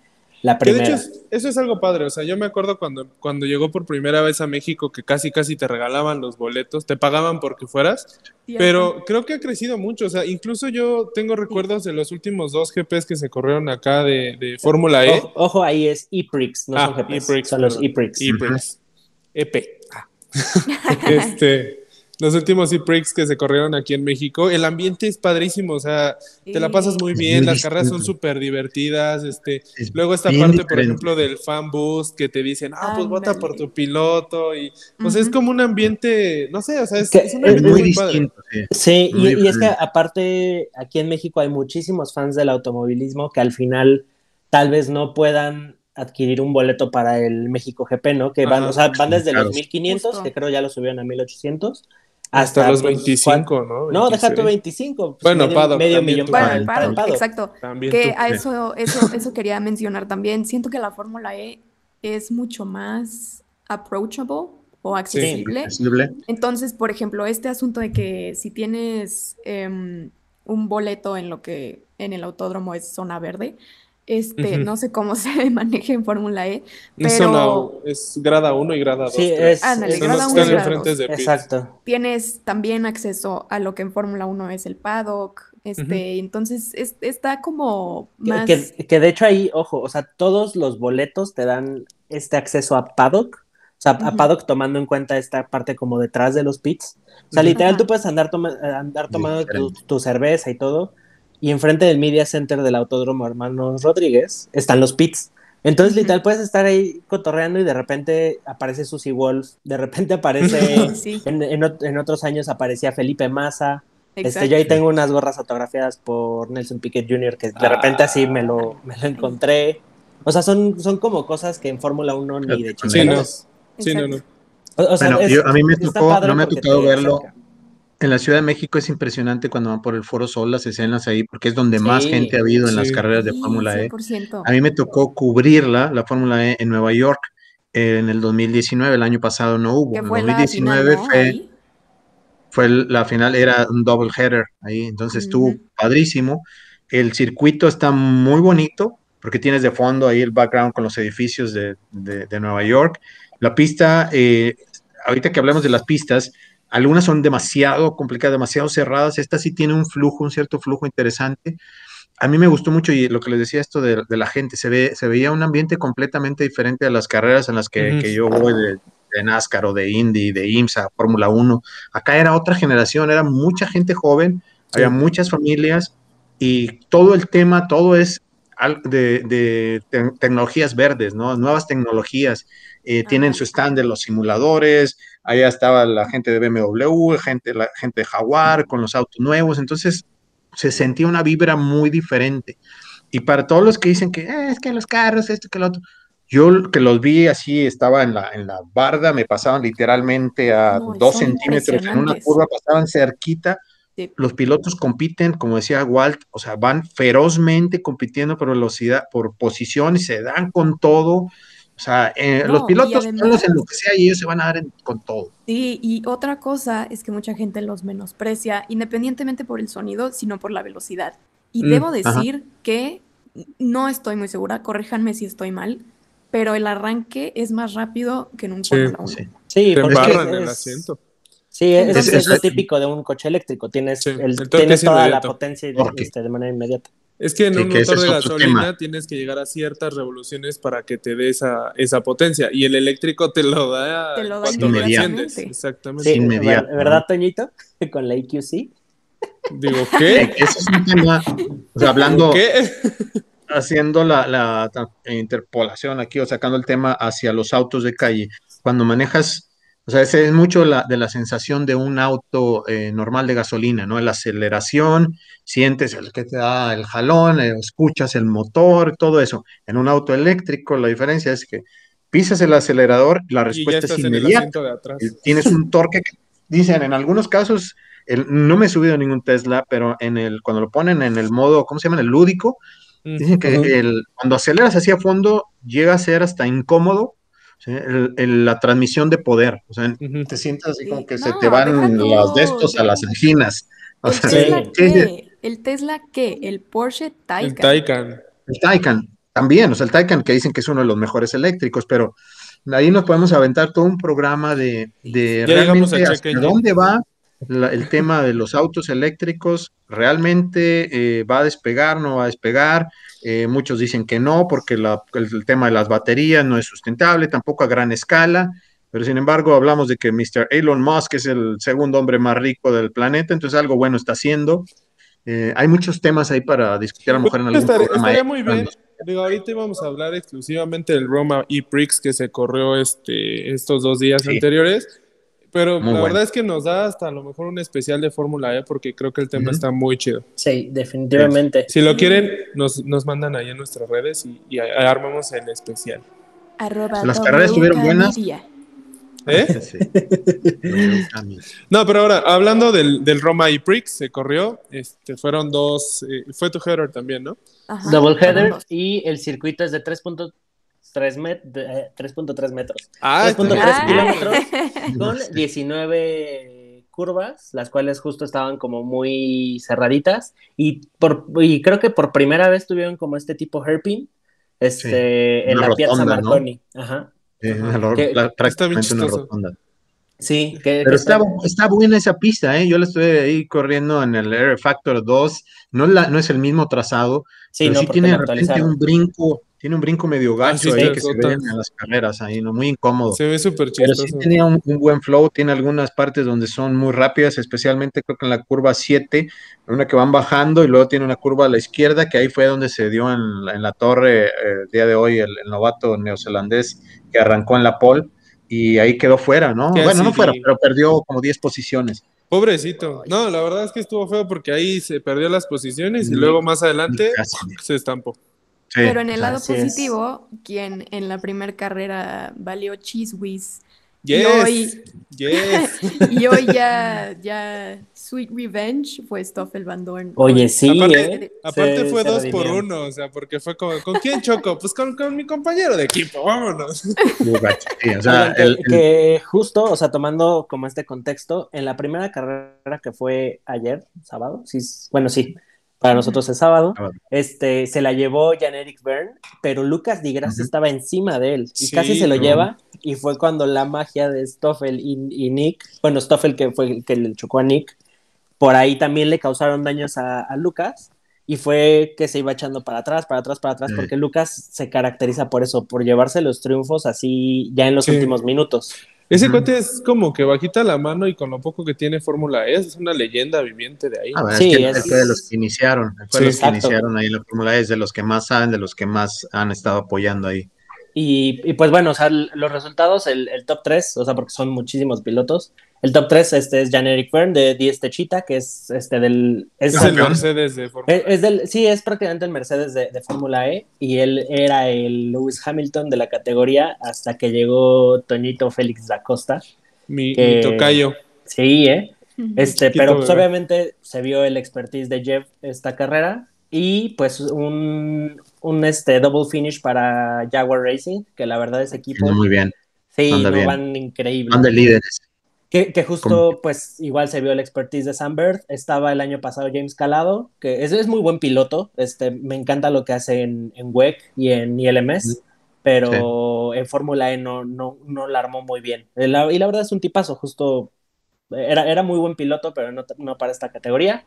la Que de primera. hecho, es- eso es algo padre. O sea, yo me acuerdo cuando, cuando llegó por primera vez a México que casi casi te regalaban los boletos, te pagaban porque fueras, pero creo que ha crecido mucho. O sea, incluso yo tengo recuerdos de los últimos dos GPs que se corrieron acá de, de Fórmula E. Ojo, ojo, ahí es E-Prix, no Ah, son GPs, E-Prix, son los. E-Prix. E-Prix. EP. Ah. [laughs] este, los últimos E-Prix que se corrieron aquí en México. El ambiente es padrísimo, o sea, te la pasas muy bien, muy las carreras son súper divertidas. Este, Es luego esta parte, por ejemplo, del fan boost que te dicen, ah, pues vota por tu piloto. Y, sea, es como un ambiente, no sé, o sea, es, Que es un Es ambiente muy padre. sí. Sí, Muy y, y es que aparte aquí en México hay muchísimos fans del automovilismo que al final tal vez no puedan adquirir un boleto para el México GP, ¿no? Que van, Ajá. o sea, van desde los Claro. 1500, Justo. que creo ya lo subieron a 1800, Hasta, los pues, 25, ¿no? No, deja tu 26. 25. pues, Bueno, medio, paddock medio millón tú. Bueno, el exacto. También Que tú. a eso, eso, eso quería mencionar también. Siento que la Fórmula E es mucho más approachable o accesible. Accesible. Entonces, por ejemplo, este asunto de que si tienes em, un boleto en lo que en el autódromo es zona verde, este, no sé cómo [laughs] se maneja en Fórmula E, Es, pero zona- es grada 1 y grada 2. Sí, es, Ándale, es- grada los uno que y están grada de. Exacto. tienes también acceso a lo que en Fórmula 1 es el paddock. Este, entonces es- está como más Que, que de hecho ahí, ojo, o sea, todos los boletos te dan este acceso a paddock, o sea, a paddock tomando en cuenta esta parte como detrás de los pits. O sea, literal, tú puedes andar, toma- andar tomando tu cerveza y todo, y enfrente del Media Center del Autódromo Hermanos Rodríguez están los pits. Entonces, literal, puedes estar ahí cotorreando y de repente aparece Susie Wolf, de repente aparece, [laughs] Sí, en, en ot- en otros años aparecía Felipe Massa, este, yo ahí tengo unas gorras autografiadas por Nelson Piquet Jr. que de repente así me lo, me lo encontré. O sea, son, son como cosas que en Fórmula 1 ni de Sí, Sí, no. chingados. Sí, no, no. Exacto. O, o sea, Bueno, es- yo- a mí me tocó- no me ha tocado verlo. acerca. En la Ciudad de México es impresionante cuando van por el Foro Sol las escenas ahí, porque es donde más gente ha habido en las carreras de Fórmula E. 100%. A mí me tocó cubrirla, la Fórmula E, en Nueva York eh, en el 2019, el año pasado no hubo. En el fue la 2019 final, ¿no? fue, fue la final, era un double header ahí, entonces estuvo padrísimo. El circuito está muy bonito porque tienes de fondo ahí el background con los edificios de, de, Nueva York. La pista, eh, ahorita que hablamos de las pistas, algunas son demasiado complicadas, demasiado cerradas. Esta sí tiene un flujo, un cierto flujo interesante. A mí me gustó mucho y lo que les decía esto de, la gente, se, ve, se veía un ambiente completamente diferente a las carreras en las que, que yo voy de, de NASCAR o de Indy, de IMSA, Fórmula 1. Acá era otra generación, era mucha gente joven, había muchas familias y todo el tema, todo es de, tecnologías verdes, ¿no? Nuevas tecnologías. Eh, tienen su stand de los simuladores, allá estaba la gente de BMW, gente, la gente de Jaguar con los autos nuevos, entonces se sentía una vibra muy diferente. Y para todos los que dicen que eh, es que los carros, esto, que lo otro, yo que los vi así, estaba en la, en la barda, me pasaban literalmente a dos centímetros en una curva, pasaban cerquita. Los pilotos compiten, como decía Walt, o sea, van ferozmente compitiendo por velocidad, por posición y se dan con todo. O sea, eh, los pilotos, además, en lo que sea, y ellos se van a dar con todo. Sí, y otra cosa es que mucha gente los menosprecia, independientemente por el sonido, sino por la velocidad. Y mm, debo decir que no estoy muy segura, corríjanme si estoy mal, pero el arranque es más rápido que en un Fórmula 1. Sí, sí porque es, el asiento. Sí, es, lo típico de un coche eléctrico. Tienes, el, tienes toda la potencia este, de manera inmediata. Es que en un motor de gasolina tienes que llegar a ciertas revoluciones para que te dé esa, esa potencia. Y el eléctrico te lo da, te lo da inmediatamente. Exactamente. Sí, ¿Verdad, Toñito? [laughs] Con la EQC. Digo, ¿qué? Eso es un tema. O sea, hablando. ¿Qué? haciendo la, interpolación aquí o sacando el tema hacia los autos de calle, cuando manejas, o sea, ese es mucho la, de la sensación de un auto eh, normal de gasolina, ¿no? La aceleración, sientes el que te da el jalón, eh, escuchas el motor, todo eso. En un auto eléctrico, la diferencia es que pisas el acelerador, la respuesta es inmediata. Tienes un torque que dicen en algunos casos. no me he subido a ningún Tesla, pero en el, cuando lo ponen en el modo, ¿cómo se llama? El lúdico, Dicen que el, cuando aceleras hacia fondo llega a ser hasta incómodo la transmisión de poder. O sea, te sientas así como que se te van los de estos a las anginas. ¿El, Tesla qué? ¿El Tesla qué? ¿El Porsche Taycan? El Taycan. El Taycan, también. O sea, el Taycan que dicen que es uno de los mejores eléctricos, pero ahí nos podemos aventar todo un programa de, de realmente hasta dónde va el tema de los autos eléctricos realmente eh, va a despegar, no va a despegar. Eh, muchos dicen que no, porque el, tema de las baterías no es sustentable, tampoco a gran escala. Pero sin embargo, hablamos de que Mr. Elon Musk es el segundo hombre más rico del planeta, entonces algo bueno está haciendo. Eh, hay muchos temas ahí para discutir a lo mejor en algún estaría, estaría muy bien. Digo, ahorita íbamos a hablar exclusivamente del Roma e-Prix que se corrió este, estos dos días anteriores pero la verdad es que nos da hasta a lo mejor un especial de Fórmula E porque creo que el tema está muy chido. Sí, definitivamente. Si lo quieren, nos, nos mandan ahí en nuestras redes y, y armamos el especial. Las carreras estuvieron buenas. ¿Eh? [laughs] no, pero ahora, hablando del, del Roma y Prix, se corrió, este, fueron dos, eh, fue tu header también, ¿no? Double header y el circuito es de 3.3 3.3 metros. 3.3 ah, kilómetros [laughs] con 19 curvas, las cuales justo estaban como muy cerraditas y, por, y creo que por primera vez tuvieron como este tipo hairpin este, en la Piazza Marconi. Ajá. prácticamente una rotonda. Sí, pero está, está, buena esa pista, ¿eh? Yo la estoy ahí corriendo en el Air Factor 2, no, la, no es el mismo trazado, sí, pero sí tiene de repente un brinco tiene un brinco medio ah, gacho ahí que se ve en las carreras ahí, ¿no? Muy incómodo. Se ve súper chido. Pero sí tenía un, buen flow, tiene algunas partes donde son muy rápidas, especialmente creo que en la curva 7, una que van bajando y luego tiene una curva a la izquierda, que ahí fue donde se dio en, la torre eh, el día de hoy el, novato neozelandés que arrancó en la pole y ahí quedó fuera, ¿no? Bueno, no fuera, pero perdió como 10 posiciones. Pobrecito. No, la verdad es que estuvo feo porque ahí se perdió las posiciones y luego más adelante se estampó. Pero en el lado positivo, quien en la primera carrera valió Cheese Whiz Y hoy, [laughs] Yes. Y hoy ya, ya Sweet Revenge fue Stoffel Van Dorn. Oye, sí, aparte, ¿eh? aparte Se- fue se dos por uno, o sea, porque fue como, ¿con quién choco? Pues con, con mi compañero de equipo, vámonos. Muy gacho, sí, o sea, Oigan, que, el- el- que justo, o sea, tomando como este contexto, en la primera carrera que fue ayer, sábado, sí, bueno, sí, para nosotros es sábado, Sábado. este, se la llevó Jan-Eric Byrne, pero Lucas Di Grassi estaba encima de él y Sí, casi se lo no. lleva y fue cuando la magia de Stoffel y, y Nick, bueno, Stoffel que fue el que le chocó a Nick, por ahí también le causaron daños a, a Lucas y fue que se iba echando para atrás, para atrás, para atrás, Sí. porque Lucas se caracteriza por eso, por llevarse los triunfos así ya en los Sí. últimos minutos. Ese Ujú. cuate es como que bajita la mano y con lo poco que tiene Fórmula E, es una leyenda viviente de ahí. Ah, Sí, es que es- fue de los que iniciaron, fue Sí, de los que iniciaron ahí la Fórmula E, es de los que más saben, de los que más han estado apoyando ahí. Y, y pues bueno, o sea, los resultados, el, el top 3, o sea, porque son muchísimos pilotos. El top 3 este, es Jan-Eric Byrne de Diez Techita, que es este del... Es, Es el. Mercedes de Fórmula es- es del, sí, es prácticamente el Mercedes de, de Fórmula E y él era el Lewis Hamilton de la categoría hasta que llegó Toñito Félix da Costa. Mi, que- mi tocayo. Sí, ¿eh? Este, Chiquito pero pues, obviamente se vio el expertise de Jeff esta carrera y pues un, un este, double finish para Jaguar Racing, que la verdad ese equipo muy bien, sí, no bien. van increíble. van de líderes. Que, que justo pues igual se vio el expertise de Sam Bird, estaba el año pasado James Calado, que es, es muy buen piloto, este, me encanta lo que hace en, en WEC y en ILMS, pero en Fórmula E no, no, no la armó muy bien. Eh, la- y la verdad es un tipazo, justo era, era muy buen piloto, pero no, no para esta categoría.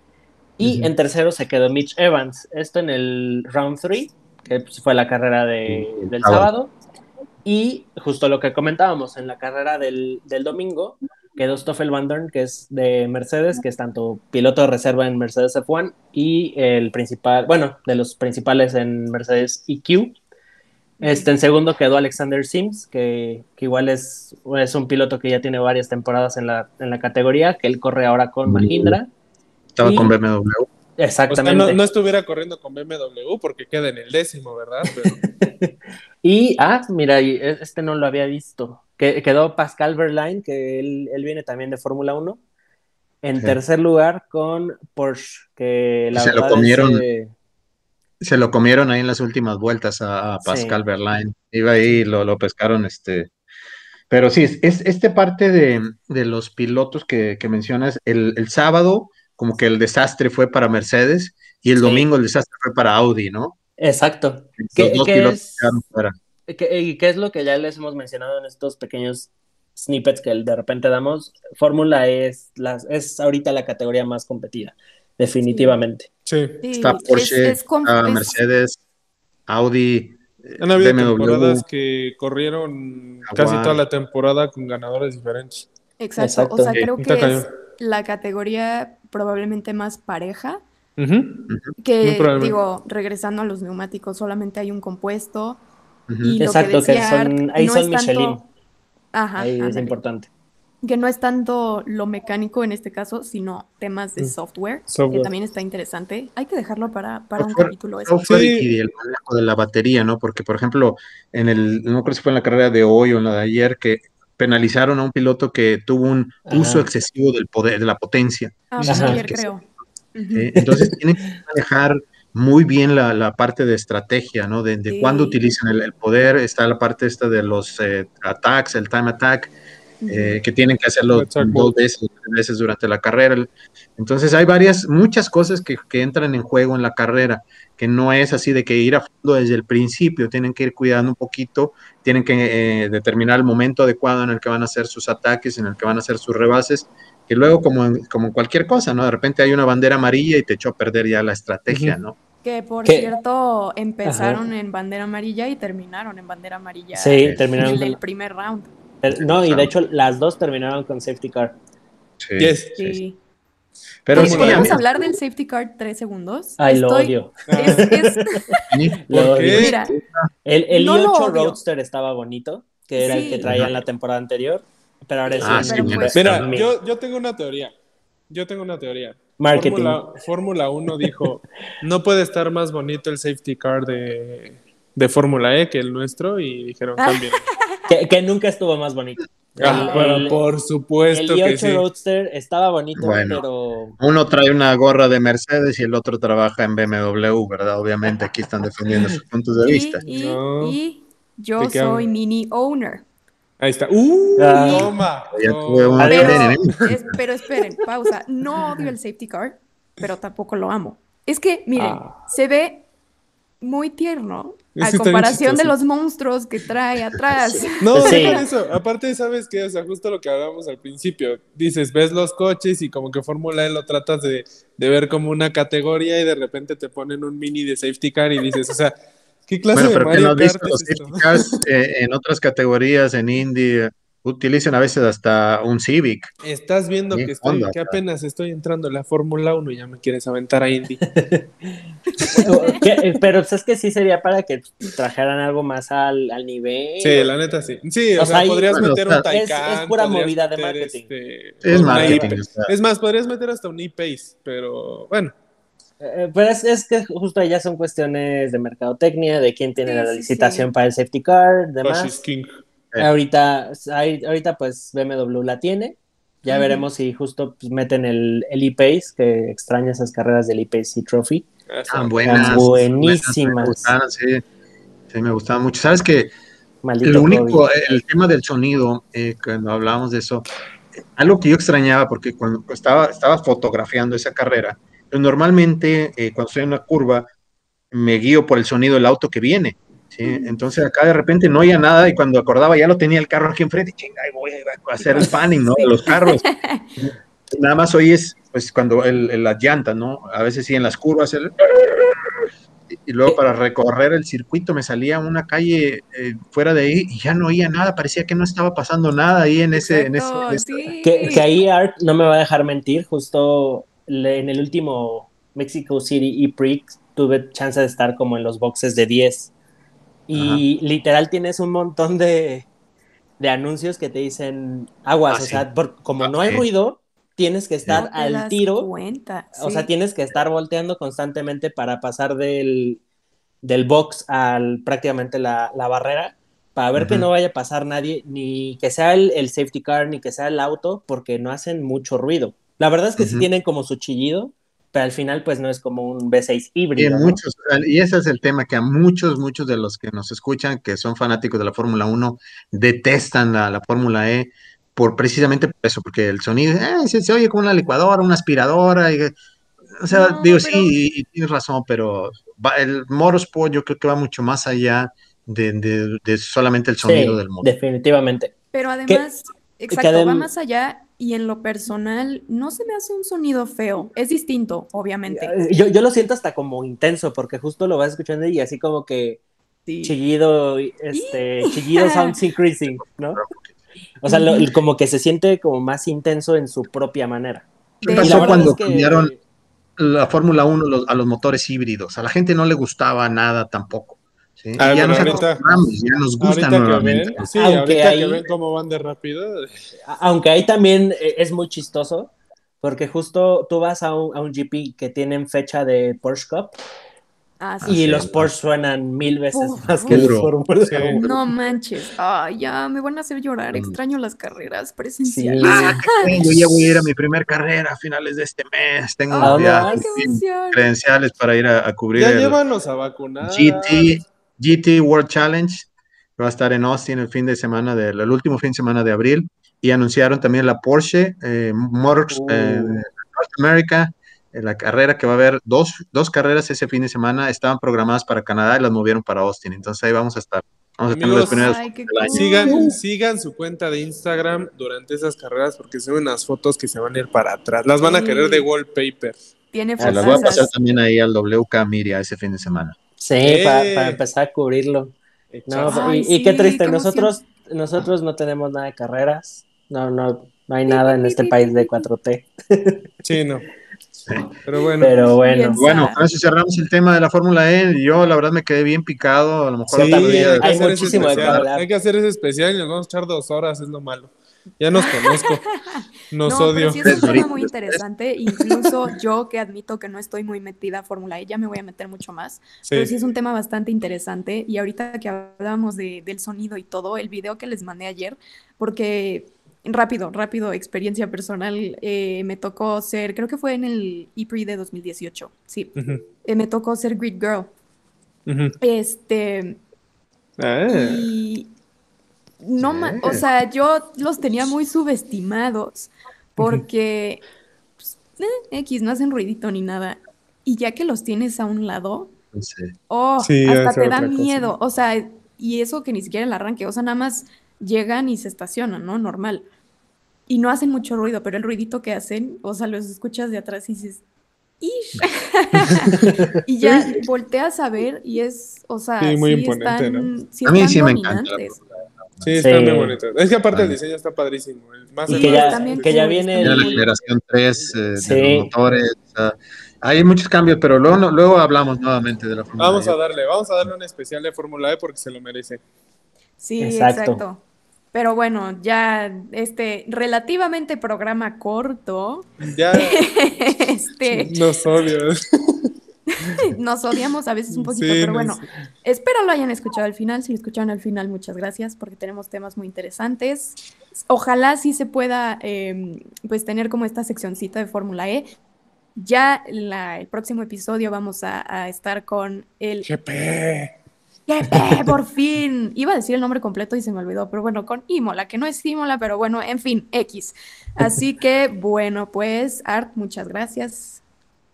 Y en tercero se quedó Mitch Evans, esto en el round 3, que pues, fue la carrera de- El del sábado. sábado. Y justo lo que comentábamos en la carrera del, del domingo, quedó Stoffel Van Dorn, que es de Mercedes, que es tanto piloto de reserva en Mercedes F1 y el principal, bueno, de los principales en Mercedes EQ. Este, en segundo quedó Alexander Sims, que, que igual es, es un piloto que ya tiene varias temporadas en la, en la categoría, que él corre ahora con. Mahindra. Estaba Y- con BMW. O sea, Exactamente. no, no estuviera corriendo con BMW porque queda en el décimo, ¿verdad? Pero [laughs] Y, ah, mira, y este no lo había visto. Que, quedó Pascal Verlaine, que él, él viene también de Fórmula 1. En Sí. tercer lugar con Porsche, que la Se lo verdad comieron. ese- Se lo comieron ahí en las últimas vueltas a, a Pascal Sí. Verlaine. Iba ahí y lo, lo pescaron, este. Pero sí, es, es este parte de, de los pilotos que, que mencionas. El, el sábado, como que el desastre fue para Mercedes, y el Sí. domingo el desastre fue para Audi, ¿no? Exacto. ¿Qué- es? quedaron fuera. ¿Qué, y qué es lo que ya les hemos mencionado en estos pequeños snippets que de repente damos? Fórmula es, las, es ahorita la categoría más competida, definitivamente. sí. Sí, Está es- Porsche, es está es- Mercedes, Audi, Han habido BMW. temporadas que corrieron casi toda la temporada con ganadores diferentes. Exacto, Exacto. o sea, Sí, creo que es la categoría probablemente más pareja, que digo, regresando a los neumáticos, solamente hay un compuesto y lo Exacto, que que decía son- ahí no son es tanto- Michelin. Ajá, Ahí es importante. que no es tanto lo mecánico en este caso, sino temas de Mm. software, que también está interesante. Hay que dejarlo para, para un capítulo eso. software Sí. y el manejo de la batería, ¿no? Porque, por ejemplo, en el, no creo si fue en la carrera de hoy o en la de ayer, que penalizaron a un piloto que tuvo un Ajá. uso excesivo del poder, de la potencia. Ah, ayer creo. ¿sí? Entonces tienen que manejar muy bien la, la parte de estrategia, ¿no? De, de Sí. cuándo utilizan el, el poder, está la parte esta de los eh, attacks, el time attack, eh, que tienen que hacerlo dos veces, veces durante la carrera. Entonces hay varias, muchas cosas que, que entran en juego en la carrera, que no es así de que ir a fondo desde el principio, tienen que ir cuidando un poquito, tienen que eh, determinar el momento adecuado en el que van a hacer sus ataques, en el que van a hacer sus rebases, que luego como en, como en cualquier cosa, ¿no? De repente hay una bandera amarilla y te echó a perder ya la estrategia. ¿no? Que por ¿Qué? cierto, empezaron en bandera amarilla y terminaron en bandera amarilla Sí, en terminaron el, con- primer round. No, y de hecho las dos terminaron con safety car. Sí, Yes. sí, sí. Pero sí, ¿Podemos hablar del safety car tres segundos? Ay, lo odio. Es, es- [laughs] Lo ¿Por odio. qué? mira, El, el No lo i8 odio. Roadster estaba bonito, que era el que traían la temporada anterior, pero ahora es Ah, sí, pero mira. pues- yo, yo tengo una teoría. Yo tengo una teoría. marketing. Fórmula, Fórmula 1 dijo, [laughs] no puede estar más bonito el safety car de, de Fórmula E que el nuestro y dijeron, cambien. [laughs] Que, que nunca estuvo más bonito. Ah, El- pero el- por El supuesto que i8 sí. Roadster estaba bonito, Bueno. pero Uno trae una gorra de Mercedes y el otro trabaja en BMW, ¿verdad? Obviamente aquí están defendiendo sus puntos de Y, vista. y- No. y yo ¿De qué soy mini owner. Ahí está. ¡Uh! Ah. Toma. Pero, ¿eh? es- pero esperen, pausa. No odio el safety car, pero tampoco lo amo. Es que, miren, Ah. se ve muy tierno a comparación de los monstruos que trae atrás. No, Sí. deja de eso. Aparte, ¿sabes qué? O sea, justo lo que hablábamos al principio. Dices, ves los coches y como que Fórmula E lo tratas de, de ver como una categoría y de repente te ponen un mini de safety car y dices, o sea, ¿qué clase Bueno, de pero que Mario Kart los es esto? safety cars eh, en otras categorías, en Indy, utilizan a veces hasta un Civic. Estás viendo que, estoy, onda, que claro. apenas estoy entrando en la Fórmula 1 y ya me quieres aventar a Indy. [laughs] Eh, pero pues, es que sí sería para que trajeran algo más al, al nivel. Sí, la neta sí. Sí, o, O sea, podrías bueno, meter o sea, un Taycan. es pura movida de marketing. este, Es marketing. IP. o sea, Es más, podrías meter hasta un e-Pace, pero bueno. Eh, Pero es, es que justo ya son cuestiones de mercadotecnia, de quién tiene Sí, la licitación sí. para el safety car, Rush is demás. King. Eh. Ahorita, ahí- ahorita pues BMW la tiene. Ya veremos si justo pues, meten el, el e-Pace, que extraña esas carreras del e-Pace y Trophy. Están sí. buenas. buenísimas. Me gustaban, sí. Sí, me gustaban mucho. ¿Sabes qué? Maldito Lo único, COVID. el tema del sonido, eh, cuando hablábamos de eso, eh, algo que yo extrañaba, porque cuando estaba, estaba fotografiando esa carrera, pues normalmente eh, cuando estoy en una curva, me guío por el sonido del auto que viene. ¿Sí? Entonces acá de repente no oía nada y cuando acordaba ya lo tenía el carro aquí enfrente, chinga, ahí voy a hacer el panning, ¿no? De los carros. [laughs] Nada más oyes, pues cuando el, el- las llantas, ¿no? A veces sí en las curvas, el- y- luego para recorrer el circuito me salía una calle eh, fuera de ahí y ya no oía nada, parecía que no estaba pasando nada ahí en ese, en ese, Exacto, en ese- sí. Que, que ahí Art no me va a dejar mentir, justo en el último Mexico City e-Prix tuve chance de estar como en los boxes de 10 y literal tienes un montón de, de anuncios que te dicen aguas, Ah, o sí. sea, por- como Ah, no hay sí. ruido, tienes que estar al tiro, cuenta, o sea, tienes que estar volteando constantemente para pasar del, del box al prácticamente la, la barrera para ver que no vaya a pasar nadie, ni que sea el, el safety car, ni que sea el auto, porque no hacen mucho ruido. La verdad es que sí tienen como su chillido, pero al final pues no es como un V6 Y, híbrido. ¿no? muchos, y ese es el tema que a muchos, muchos de los que nos escuchan, que son fanáticos de la Fórmula 1, detestan la, la Fórmula E por precisamente por eso, porque el sonido eh, se, se oye como una licuadora, una aspiradora, y, o sea, No, digo, pero- sí, y, y tienes razón, pero va- el motorsport yo creo que va mucho más allá de, de- de solamente el sonido Sí, del motor. definitivamente. Pero además, exacto, adem- va más allá y en lo personal no se me hace un sonido feo. Es distinto, obviamente. Yo, yo lo siento hasta como intenso, porque justo lo vas escuchando y así como que Sí. chillido, este, chillido [laughs] sounds increasing, ¿no? O sea, lo- como que se siente como más intenso en su propia manera. ¿Qué pasó cuando es que- cambiaron la Fórmula 1 los- a los motores híbridos? A la gente no le gustaba nada tampoco. ¿Sí? Ah, ya nos ahorita- acostumbramos, ya nos gustan Ahorita que nuevamente. ven, sí, Aunque ahorita ahí- que ven cómo van de rápido. Aunque ahí también eh, es muy chistoso, porque justo tú vas a un, a un GP que tienen fecha de Porsche Cup Ah, y sí. los Porsche suenan mil veces Uf, más que los duro. Fórmula Sí. 1. No manches. Ay, ya me van a hacer llorar. Mm. Extraño las carreras presenciales. Sí. Ah, yo ya voy a ir a mi primer carrera a finales de este mes. Tengo ¿A unos dónde ya vas? Ay, qué emoción. credenciales para ir a, a cubrir Ya el llévanos a vacunar. GT, GT World Challenge. que Va a estar en Austin el fin de semana del el último fin de semana de abril. Y anunciaron también la Porsche eh, Motors Uh. eh, North America. eh, la carrera que va a haber dos, dos carreras ese fin de semana estaban programadas para Canadá y las movieron para Austin. Entonces ahí vamos a estar. Vamos a tener las Amigos, primeras Ay. Sigan, sigan su cuenta de Instagram durante esas carreras porque son unas fotos que se van a ir para atrás. Las van a querer de wallpaper. Tiene Se las voy a pasar también ahí al WK Miria ese fin de semana. Sí, Eh. para, para empezar a cubrirlo. No, Ay, y, y qué triste, nosotros, nosotros no tenemos nada de carreras, no, no, no hay nada en este país de 4T, Sí, no. Pero bueno. pero bueno. Bueno, con eso cerramos el tema de la Fórmula E. Yo, la verdad, me quedé bien picado. A lo mejor Sí, hay, que hay hacer ese muchísimo de hablar. Hay que hacer ese especial y nos vamos a echar dos horas, es lo malo. Ya nos conozco. [laughs] Nos no, odio. Pero sí es un tema muy interesante. Incluso yo que admito que no estoy muy metida a Fórmula E, ya me voy a meter mucho más. Sí. Pero sí es un tema bastante interesante. Y ahorita que hablábamos de, del sonido y todo, el video que les mandé ayer, porque rápido, rápido, experiencia personal, eh, me tocó ser, creo que fue en el E-Prix de 2018. Sí, Ujú, eh, me tocó ser Grid Girl. Este, Ah, y no o sea, yo los tenía muy subestimados porque pues, eh, X no hacen ruidito ni nada. Y ya que los tienes a un lado, Sí. oh, Sí, ya hasta te da cosa. miedo. O sea, y eso que ni siquiera el arranque, o sea, nada más llegan y se estacionan, ¿no? Normal. Y no hacen mucho ruido, pero el ruidito que hacen, o sea, los escuchas de atrás y dices, "Ish". [laughs] y ya volteas a ver y es, o sea, Sí, muy sí imponente, están, sí A mí sí me encanta. Sí, está Sí. muy bonito. Es que aparte el diseño está padrísimo. el Más Y que ya, también que ya cool, viene Ya la generación 3 de Sí. los motores. o sea, hay muchos cambios, pero luego, no- luego hablamos nuevamente de la Fórmula Vamos E. a darle, vamos a darle un especial de Fórmula E porque se lo merece. Sí, Exacto. exacto. Pero bueno, ya este relativamente programa corto, Ya [laughs] este, nos odias. [laughs] nos odiamos a veces un poquito, Sí, pero bueno, espero lo hayan escuchado al final. Si lo escucharon al final, muchas gracias porque tenemos temas muy interesantes. Ojalá sí se pueda eh, pues tener como esta seccioncita de Fórmula E. Ya la- el próximo episodio vamos a, a estar con el GP. ¡Jefe, por fin! Iba a decir el nombre completo y se me olvidó, pero bueno, con Imola, que no es Imola, pero bueno, en fin, X. Así que, bueno, pues, Art, muchas gracias.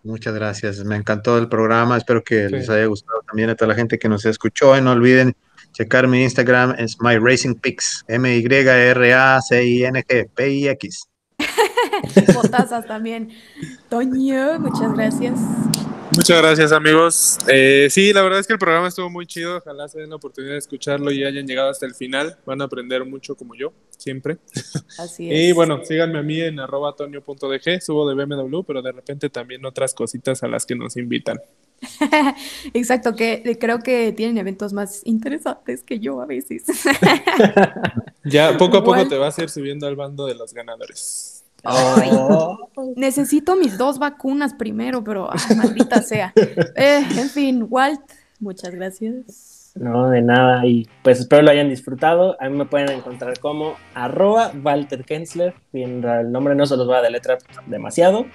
Muchas gracias, me encantó el programa, espero que Sí. les haya gustado también a toda la gente que nos escuchó y no olviden checar mi Instagram, es My Racing Pix, M-Y-R-A-C-I-N-G, P-I-X. Botazas [laughs] también. Toño, muchas gracias. Muchas gracias, amigos. Eh, sí, la verdad es que el programa estuvo muy chido. Ojalá se den la oportunidad de escucharlo y hayan llegado hasta el final. Van a aprender mucho como yo, siempre. Así [laughs] es. Y bueno, síganme a mí en arroba tonio.dg. Subo de BMW, pero de repente también otras cositas a las que nos invitan. [laughs] Exacto, que creo que tienen eventos más interesantes que yo a veces. [laughs] Ya poco a poco Igual. te vas a ir subiendo al bando de los ganadores. Oh. Necesito mis dos vacunas primero, pero ah, maldita sea. Eh, en fin, Walt, muchas gracias. No, de nada. Y pues espero lo hayan disfrutado. A mí me pueden encontrar como arroba Walter Kensler. Bien, el nombre no se los voy a deletrar demasiado.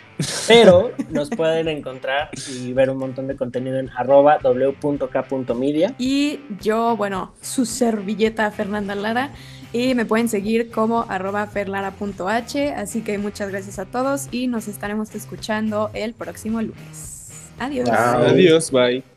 Pero [laughs] nos pueden encontrar y ver un montón de contenido en arroba w.k.media. Y yo, bueno, su servilleta Fernanda Lara. Y me pueden seguir como arroba ferlara.h. Así que muchas gracias a todos y nos estaremos escuchando el próximo lunes. Adiós. Adiós, bye.